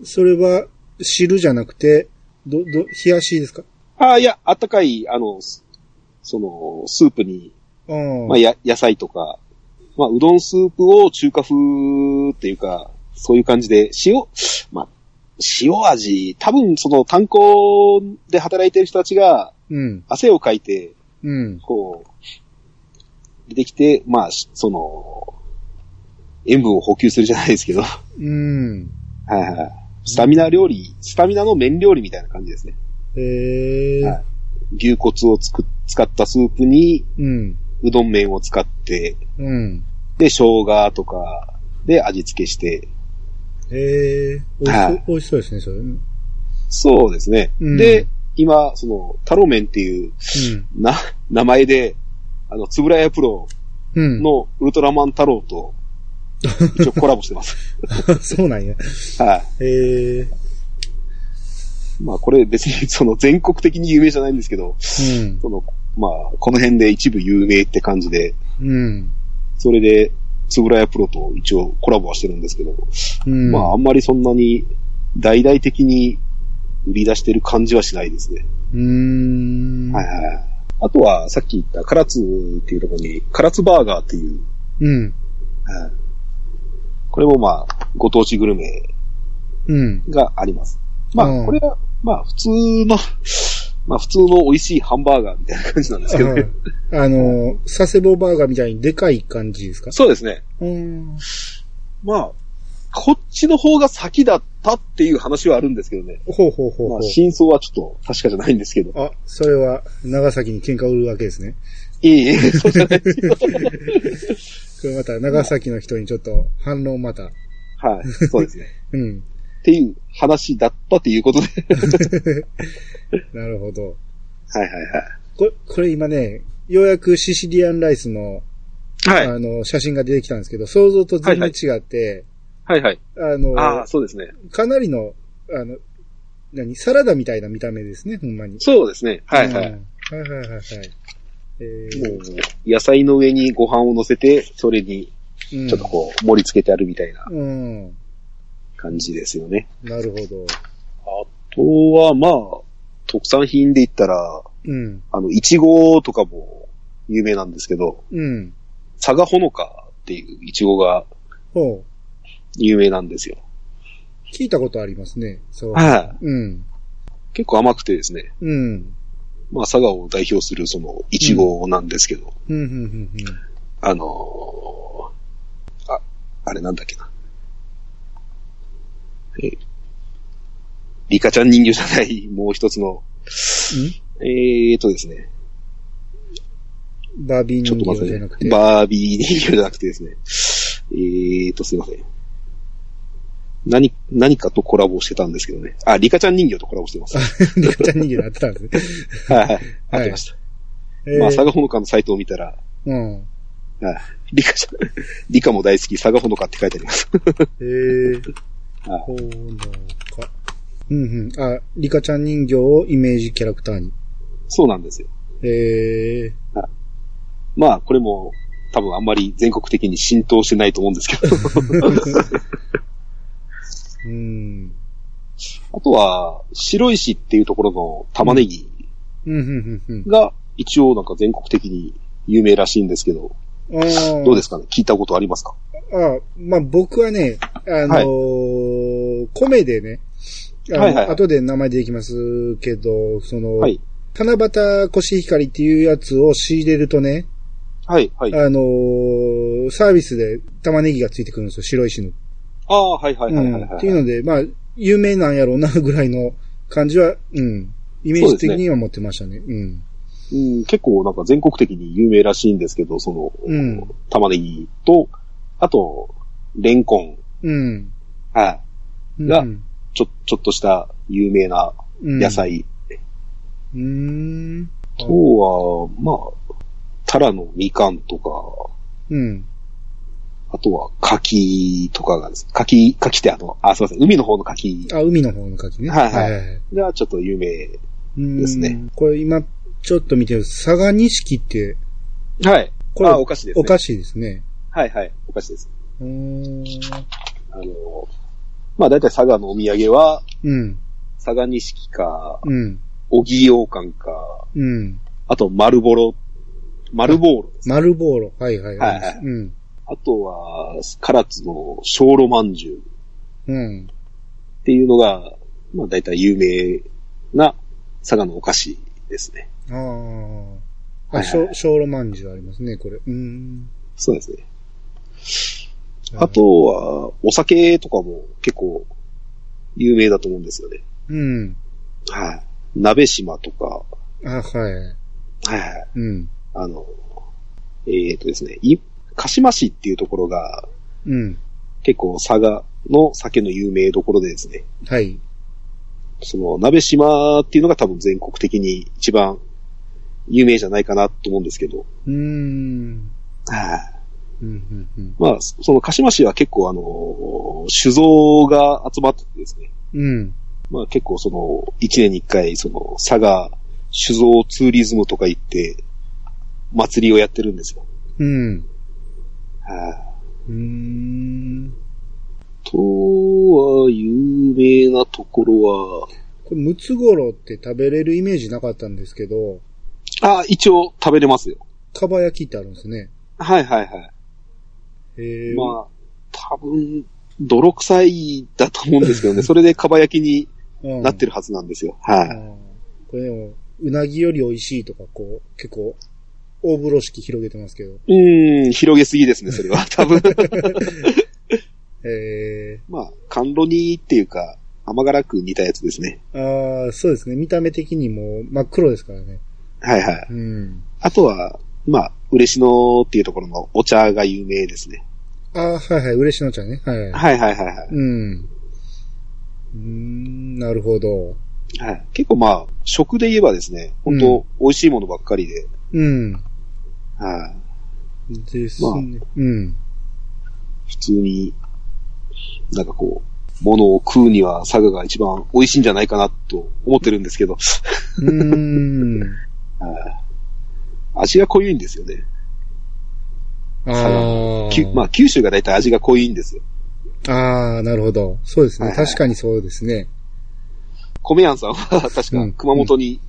それは、汁じゃなくて、ど、ど、冷やしですか？ああ、いや、あったかい、あの、すその、スープに。まあ、や、野菜とか、まあ、うどんスープを中華風っていうか、そういう感じで、塩、まあ、塩味、多分その炭鉱で働いてる人たちがうん。汗をかいて、うん。こう、出てきて、まあ、しその、塩分を補給するじゃないですけど、はうん。いはい。スタミナ料理、スタミナの麺料理みたいな感じですね。へえ。はい牛骨をつく、使ったスープに、うん。うどん麺を使って、うん。で、生姜とかで味付けして、へえ。美味しそうはい、美味しそうですね、それ。うん。そうですね。うんで、今、その、タロ麺っていう、な、名前で、あの、つぶらやプロうん。のウルトラマン太郎と、一応 コラボしてます。そうなんや。はい。へえ。まあ、これ別にその全国的に有名じゃないんですけど、うん。その、まあ、この辺で一部有名って感じで、うん。それで、つぶらやプロと一応コラボはしてるんですけど、うん。まあ、あんまりそんなに大々的に売り出してる感じはしないですね。うーん。はいはいはい。あとは、さっき言った唐津っていうところに、唐津バーガーっていう、うん。はいこれもまあ、ご当地グルメうん。があります。まうんあ、これは、まあ、普通の、まあ、普通の美味しいハンバーガーみたいな感じなんですけどね。ああの、佐世保バーガーみたいにでかい感じですか？そうですね。うん。まあ、こっちの方が先だったっていう話はあるんですけどね。ほうほうほうまあ、ほう。真相はちょっと確かじゃないんですけど。あ、それは、長崎に喧嘩売るわけですね。いえいえ、そうじゃないですよ。これまた、長崎の人にちょっと反論また。はい、そうですね。うん。っていう話だったっていうことで。なるほど。はいはいはい。これ、これ今ね、ようやくシシリアンライスの、はい。あの、写真が出てきたんですけど、想像と全然違って、はいはい。あの、ああ、そうですね。かなりの、あの、何サラダみたいな見た目ですね、ほんまに。そうですね。はいはい。うんはいはいはいはい。えーもう、野菜の上にご飯を乗せて、それに、うんちょっとこう、盛り付けてあるみたいなうん。感じですよね。なるほど。あとは、まあ、特産品で言ったら、うん。あの、いちごとかも有名なんですけど、うん。佐賀ほのかっていういちごがほう。有名なんですよ。聞いたことありますね。そう。はい。うん。結構甘くてですね、うん。まあ、佐賀を代表するその、いちごなんですけど、うん、うん、うん、あのーあ、あれなんだっけな。え、リカちゃん人形じゃない、もう一つの、えーとですね、うん。バービーちょっ人形じゃなく。て。バービー人形じゃなくてですね、えーと、すいません。何、何かとコラボしてたんですけどね。あ、リカちゃん人形とコラボしてます。リカちゃん人形になってたんですね。はいはい。ありました。えーまあ、佐賀ほのかのサイトを見たら、うん。はい。リカちゃん、リカも大好き、佐賀ほのかって書いてあります。えー、はいほのか。うんうん。あ、リカちゃん人形をイメージキャラクターに。そうなんですよ。えー、まあ、これも、多分あんまり全国的に浸透してないと思うんですけど。うん。あとは、白石っていうところの玉ねぎが、一応なんか全国的に有名らしいんですけど、どうですかね？聞いたことありますか？あまあ僕はね、あのー米でね、あのはいはいはい後で名前出てきますけど、その、はい。七夕コシヒカリっていうやつを仕入れるとね、はい、はい。あのーサービスで玉ねぎがついてくるんですよ、白石の。ああ、はいはいはいはい、っていうので、まあ、有名なんやろうなぐらいの感じは、うん。イメージ的には持ってましたね。うん。うん、結構なんか全国的に有名らしいんですけど、その、うん玉ねぎと、あと、レンコン、うん。はい。うんがちょ、ちょっとした有名なうん野。菜。うーん。あとは、まあ、タラのみかんとか、うん。あとは柿とかがです、柿、柿ってあの、あ、すいません、海の方の柿あ、海の方の牡蠣ね。はいはいい。がちょっと有名。うんですね。これ今、ちょっと見てる、佐賀錦って、はい。これあ、お菓子ですね。お菓子ですね。はいはい、お菓子です。うーん。あの、まあ大体佐賀のお土産は、うん。佐賀錦か、うん。小木羊羹か、うん。あと丸ボロ、丸ボーロです。丸ボーロ。はいはいはいはいうん。あとは、唐津の小炉まんじゅううん。っていうのが、まあ大体有名な佐賀のお菓子ですね。ああ。あ、小炉まんじゅうありますね、これ。うーん。そうですね。あ、とは、お酒とかも結構有名だと思うんですよね。うん。はい。鍋島とか、あ、はい。はいはい。うん。あの、えっ、とですね、い、鹿島市っていうところがうん。結構佐賀の酒の有名どころでですね、はい。その鍋島っていうのが多分全国的に一番有名じゃないかなと思うんですけど、うーん。はい。うん、うん、うん。まあ、その鹿島市は結構あの、酒造が集まっててですね、うん。まあ結構その、一年に一回、その、佐賀酒造ツーリズムとか行って、祭りをやってるんですよ。うん。はい。うーん。とは、有名なところは、これ、ムツゴロウって食べれるイメージなかったんですけど、あ、一応食べれますよ。かば焼きってあるんですね。はいはいはい。まあ、多分、泥臭いだと思うんですけどね、それでかば焼きにうんなってるはずなんですよ。はい。うんこれでも、うなぎより美味しいとか、こう、結構、大風呂敷広げてますけど。うーん、広げすぎですね、それは。多分。えまあ、甘露煮っていうか、甘辛く煮たやつですね。ー、ああ、そうですね。見た目的にも真っ黒ですからね。はいはい。うん。あとは、まあ、嬉野っていうところのお茶が有名ですね。ああ、はいはい、嬉しの茶ね。はい、はい。はいはいはいはい。うん。うーん、なるほど。はい、結構まあ、食で言えばですね、本当、美味しいものばっかりで、うん。はい、ですね。うん。普通に、なんかこう、ものを食うには佐賀が一番美味しいんじゃないかなと思ってるんですけど、うーん。はい味が濃いんですよね。あきゅまあ、九州が大体味が濃いんですよ。あ。ああ、なるほど。そうですね。はいはい確かにそうですね。米屋さんは 確かうん熊本に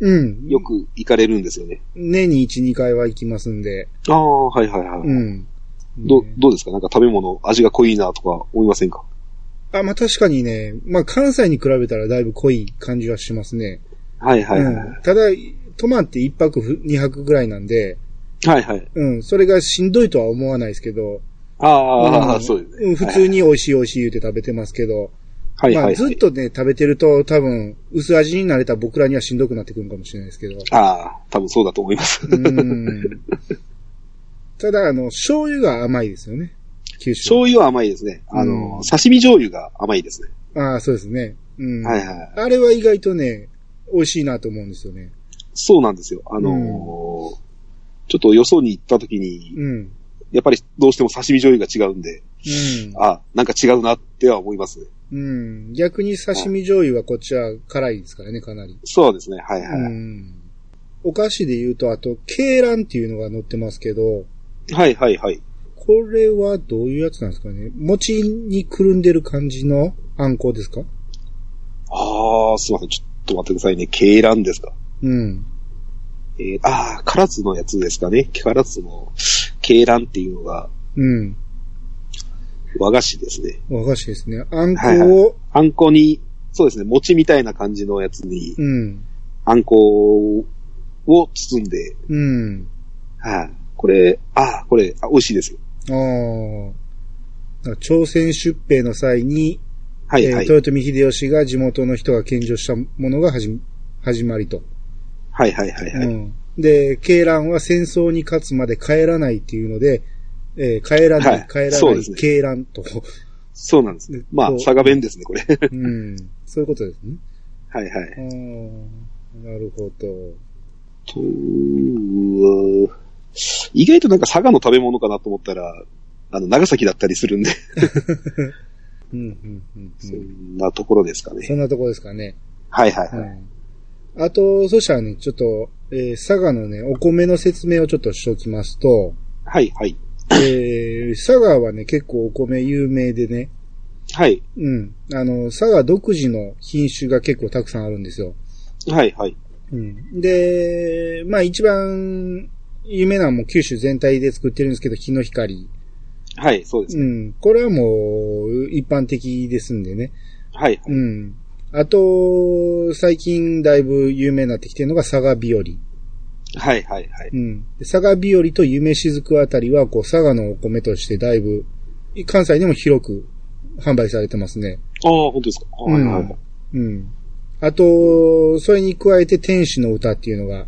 うん。よく行かれるんですよね。年に1、2回は行きますんで。ああ、はいはいはい。うん。どね、どうですか？なんか食べ物、味が濃いなとか思いませんか？あ、まあ確かにね、まあ関西に比べたらだいぶ濃い感じはしますね。はいはいはい。うん、ただ、泊まって1泊ふ2泊ぐらいなんで、はいはい。うん、それがしんどいとは思わないですけど、ああ、うんそうですね。うん普通に美味しい美味しい言うて食べてますけど、はいはいはい。まあずっとね、食べてると多分、薄味になれた僕らにはしんどくなってくるかもしれないですけど。ああ、多分そうだと思います。うん。ただ、あの、醤油が甘いですよね。九州。醤油は甘いですね。あの、うん刺身醤油が甘いですね。ああ、そうですね。うん。はいはい。あれは意外とね、美味しいなと思うんですよね。そうなんですよ。あのーちょっとよそに行った時に、うん。やっぱりどうしても刺身醤油が違うんで、うん。あ、なんか違うなっては思いますね。うん。逆に刺身醤油はこっちは辛いですからね、かなり。そうですね。はいはい。うん。お菓子で言うと、あと、鶏卵っていうのが載ってますけど、はいはいはい。これはどういうやつなんですかね？餅にくるんでる感じのあんこですか？ああ、すいません。ちょっと待ってくださいね。鶏卵ですか？うん。えー、ああ、唐津のやつですかね。唐津の鶏卵っていうのがうん。和菓子ですね。和菓子ですね。あんこはいを、あんこに、そうですね、餅みたいな感じのやつに、うん。あんこを包んで、うん。はい。これ、ああ、これ、あ美味しいですよ。ああ。朝鮮出兵の際に、はいはい。えー豊臣秀吉が地元の人が献上したものが始始まりと。はいはいはいはい。うん、で、慶蘭は戦争に勝つまで帰らないっていうので、えー帰らない、はい帰らない、そうですね慶蘭と。そうなんですね。まあ、佐賀弁ですね、これ。うん、そういうことですね。はいはい。うんなるほど。とは、意外となんか佐賀の食べ物かなと思ったら、あの、長崎だったりするんで、うんうんうんそうん、んなところですかね。そんなところですかね。はいはいはい。うんあと、そしたらね、ちょっと、えー佐賀のね、お米の説明をちょっとしておきますと、はいはい。えー佐賀はね、結構お米有名でね、はい。うん。あの、佐賀独自の品種が結構たくさんあるんですよ。はいはい。うん。で、まあ一番有名なのはもう九州全体で作ってるんですけど、日の光。はい、そうですうね。ん。これはもう一般的ですんでね。はい。うん。あと、最近だいぶ有名になってきてるのが佐賀日和。はいはいはい。うん。で佐賀日和と夢しずくあたりは、こう、佐賀のお米としてだいぶ、関西でも広く販売されてますね。ああ、本当ですか？はいはいはい。うん。あと、それに加えて天使の歌っていうのが、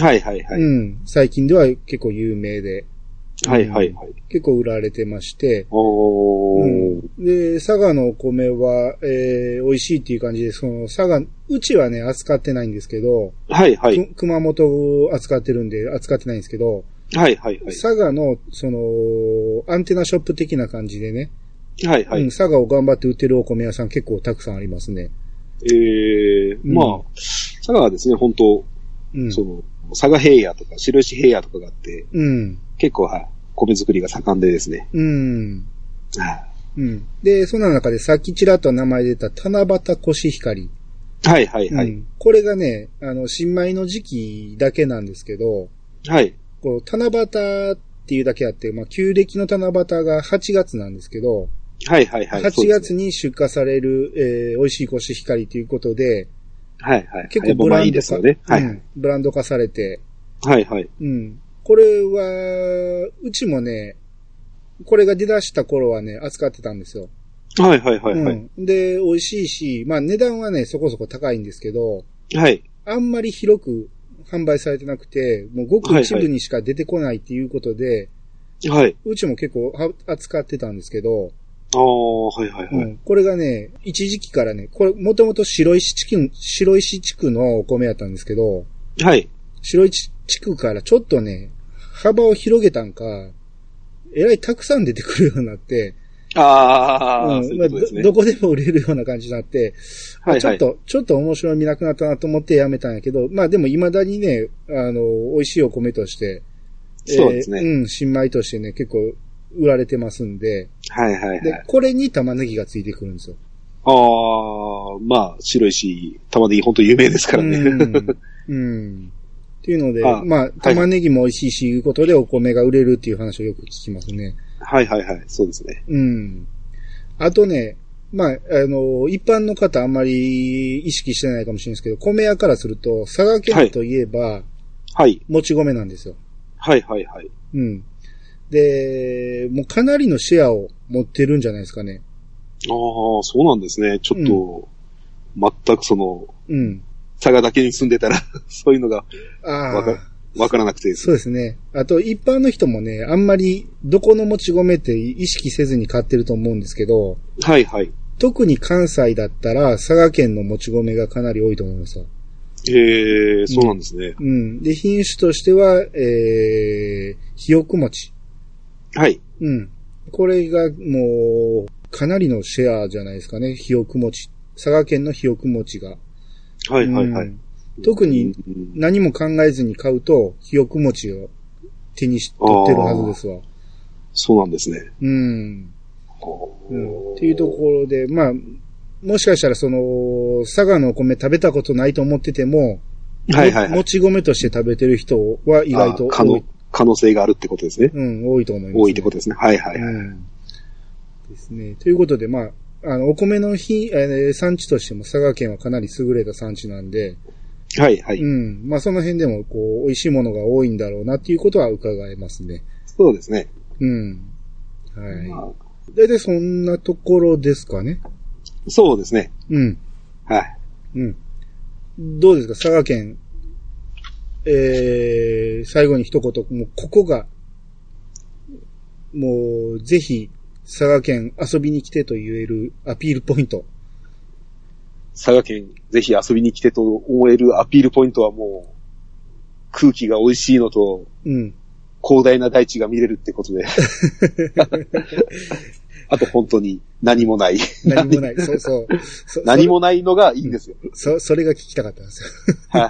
はいはいはい。うん。最近では結構有名で、はいはいはい。結構売られてまして、おー。で、佐賀のお米は、えー、美味しいっていう感じで、その、佐賀、うちはね、扱ってないんですけど、はいはい。く熊本を扱ってるんで、扱ってないんですけど、はいはいはい。佐賀の、その、アンテナショップ的な感じでね、はいはい。うん、佐賀を頑張って売ってるお米屋さん結構たくさんありますね。ええうんまあ、佐賀はですね、本当うん。その、佐賀平野とか白石平野とかがあって、うん。結構はい、米作りが盛んでですね。うん。はうん。で、そんな中でさっきちらっと名前出た七夕コシヒカリ。いはいはいはい。うん。これがね、あの、新米の時期だけなんですけど、はい。こう、七夕っていうだけあって、まあ、旧暦の七夕が8月なんですけど、はいはいはい。8そうですね月に出荷される、えー美味しいコシヒカリということで、はいはい。結構ブまあランド化、いいですよね。はい。うんブランド化されて、はいはい。うん。これは、うちもね、これが出だした頃はね、扱ってたんですよ。はいはいはいはい。うん。で、美味しいし、まあ値段はね、そこそこ高いんですけど、はい。あんまり広く販売されてなくて、もうごく一部にしか出てこないっていうことで、はい。うちも結構は扱ってたんですけど、ああ、はいはいはい。うん、これがね、一時期からね、これもともと白石地区、白石地区のお米やったんですけど、はい。白石地区からちょっとね、幅を広げたんか、えらいたくさん出てくるようになって、ああ、うん。まあどどこでも売れるような感じになって、はいはい。ちょっと、ちょっと面白みなくなったなと思ってやめたんやけど、まあでも未だにね、あの、美味しいお米として、そうですねえーうん、新米としてね、結構売られてますんで、はいはいはい。で、これに玉ねぎがついてくるんですよ。ああ、まあ、白石、玉ねぎ本当有名ですからね。うん。うん。っていうので、あまあ、玉ねぎも美味しいし、いうことでお米が売れるっていう話をよく聞きますね。はいはいはい。そうですね。うん。あとね、まあ、あの、一般の方あんまり意識してないかもしれないですけど、米屋からすると、佐賀県といえば、はい。もち米なんですよ。はいはいはい。うん。で、もうかなりのシェアを持ってるんじゃないですかね。ああ、そうなんですね。ちょっと、全くその、うん。佐賀だけに住んでたら、そういうのがあわかあ。わからなくてですそうですね。あと、一般の人もね、あんまり、どこのもち米って意識せずに買ってると思うんですけど、はいはい。特に関西だったら、佐賀県のもち米がかなり多いと思いますよ。ええそうなんですね。うん。で、品種としては、えー、ひよく餅。はい。うん。これがもう、かなりのシェアじゃないですかね、ひよく餅。佐賀県のひよく餅が。はいはいはい。うん特にうん何も考えずに買うと、ひよく餅を手にし、取ってるはずですわ。そうなんですね。うん。うん。っていうところで、まあ、もしかしたらその、佐賀のお米食べたことないと思ってても、はいはいはい。もち米として食べてる人は意外と多い、可能性があるってことですね。うん、多いと思います、多いってことですね。はいはいはい。うん。ですね。ということで、まあ、あの、お米の日、えー産地としても佐賀県はかなり優れた産地なんで、はいはい。うん。まあ、その辺でも、こう、美味しいものが多いんだろうなっていうことは伺えますね。そうですね。うん。はい。まあ、だいたいそんなところですかね。そうですね。うん。はい。うん。どうですか？佐賀県。えー、最後に一言、もうここが、もう、ぜひ、佐賀県遊びに来てと言えるアピールポイント。佐賀県、ぜひ遊びに来てと思えるアピールポイントはもう、空気が美味しいのと、うん。広大な大地が見れるってことで。あと本当に何もない。何もない。そうそう。そ何もないのがいいんですよ。そ、それが聞きたかったんですよ。はい。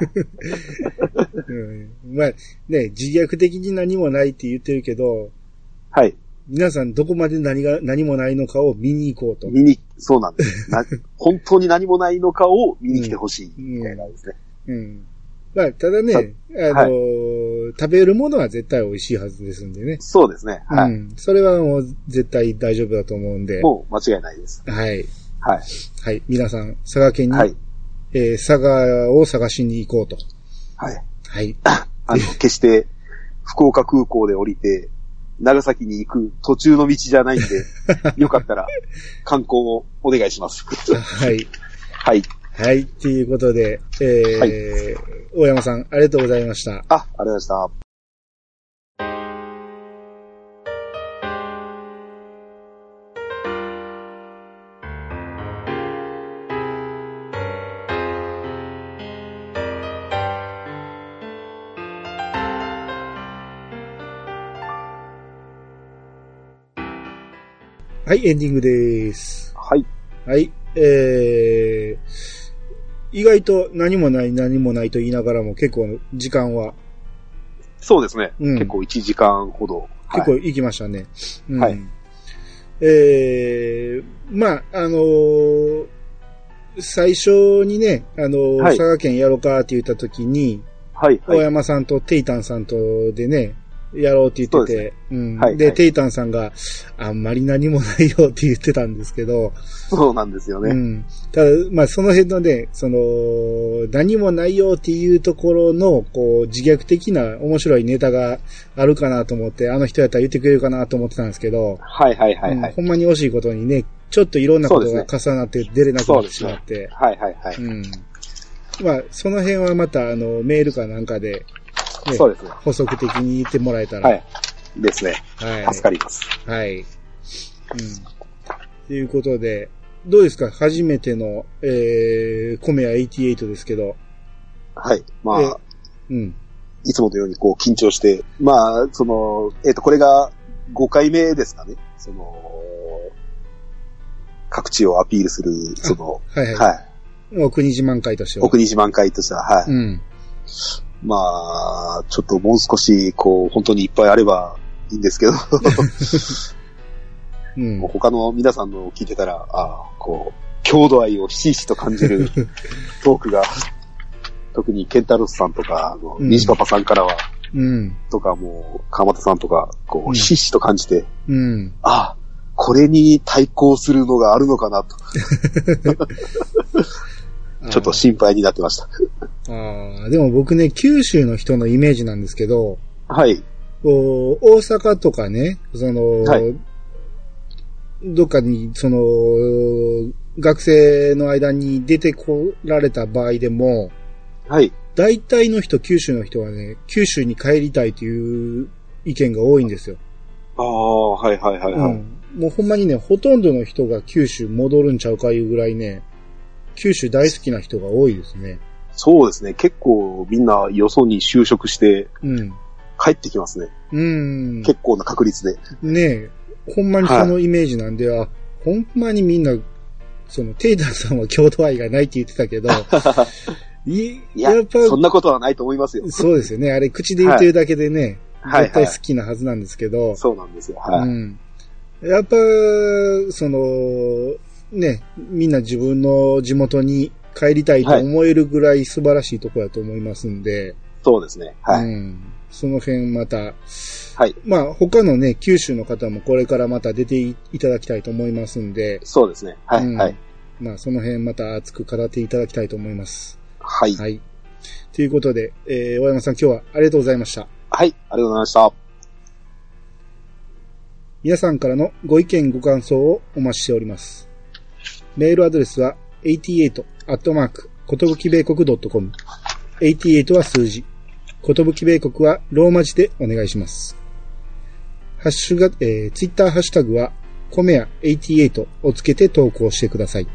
うん、まあ、ね、自虐的に何もないって言ってるけど、はい。皆さんどこまで何が、何もないのかを見に行こうと。見に、そうなんです。な本当に何もないのかを見に来てほしい。みたいなんですね。うん。まあ、ただね、あのー食べるものは絶対美味しいはずですんでね。そうですね。はい。うん。それはもう絶対大丈夫だと思うんで。もう間違いないです。はい。はい。はい。皆さん、佐賀県に、はい。えー佐賀を探しに行こうと。はい。はい。あの、決して、福岡空港で降りて、長崎に行く途中の道じゃないんで、よかったら、観光をお願いします。はい。はい。はい。ということで、えーはい大山さん、ありがとうございました。あ、ありがとうございました。はい、エンディングです。はい。はい。えー、意外と何もない何もないと言いながらも結構時間はそうですね。うん結構1時間ほど。結構行きましたね。うんはいえー、まあ、あのー最初にね、あのーはい佐賀県やろうかって言った時に、はい。はい。大山さんとテイタンさんとでね、やろうって言ってて、うんで、はいはいテイタンさんがあんまり何もないよって言ってたんですけど、そうなんですよね。うん。ただ、まあ、その辺のね、その、何もないよっていうところの、こう、自虐的な面白いネタがあるかなと思って、あの人やったら言ってくれるかなと思ってたんですけど、はいはいはいはい。うんほんまに惜しいことにね、ちょっといろんなことが重なって出れなくなってしまって、はいはいはい。うん。まあ、その辺はまた、あの、メールかなんかで、ねそうですね。補足的に言ってもらえたら、はい。ですね。はい。助かります。はい。うん。ということで、どうですか？初めての、えー、コメア88ですけど、はい。まあ、うん。いつものようにこう緊張して、まあ、その、えっ、と、これが5回目ですかね。その、各地をアピールする、その、はいはい。はい。お国自慢会としては。奥西満開としては、はい。うん。まあ、ちょっともう少し、こう、本当にいっぱいあればいいんですけど、うん。他の皆さんのを聞いてたら、ああ、こう、郷土愛をひしひしと感じる トークが、特にケンタロスさんとか、あの、うん西パパさんからは、うん。とかもう、川又さんとか、こうんう、ひしひしと感じて、うん。ああ、これに対抗するのがあるのかなと、ちょっと心配になってました。ああ、でも僕ね、九州の人のイメージなんですけど、はい。こう大阪とかね、その、はいどっかに、その、学生の間に出てこられた場合でも、はい。大体の人、九州の人はね、九州に帰りたいという意見が多いんですよ。ああ、はいはいはいはい。うん。もうほんまにね、ほとんどの人が九州戻るんちゃうかいうぐらいね、九州大好きな人が多いですね。そうですね。結構みんなよそに就職してうん。帰ってきますね。うん。結構な確率で。ねえ、ほんまにそのイメージなんで、あ、ほんまにみんな、その、テイターさんは郷土愛がないって言ってたけど、いいややっぱ、そんなことはないと思いますよ。そうですよね。あれ、口で言ってるだけでね、はい絶対好きなはずなんですけど、そうなんですよ。はい。うん。やっぱ、その、ね、みんな自分の地元に帰りたいと思えるぐらい素晴らしいところだと思いますんで、そうですね。はい。うん。その辺また、はい。まあ他のね、九州の方もこれからまた出ていただきたいと思いますんで、そうですね。はい。うんはい。まあその辺また熱く語っていただきたいと思います。はい。はい。ということで、えー、大山さん今日はありがとうございました。はい。ありがとうございました。皆さんからのご意見ご感想をお待ちしております。メールアドレスは88アットマーク、ことぶき米国 .com。88は数字。ことぶき米国はローマ字でお願いします。ハッシュが、えー、ツイッターハッシュタグは、コメヤ88をつけて投稿してください。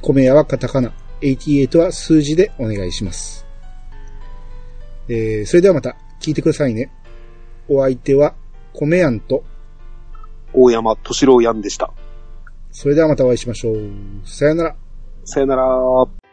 コメヤはカタカナ、88は数字でお願いします。えー、それではまた聞いてくださいね。お相手は、コメヤンと、大山敏郎やんでした。それではまたお会いしましょう。さよなら。さよなら。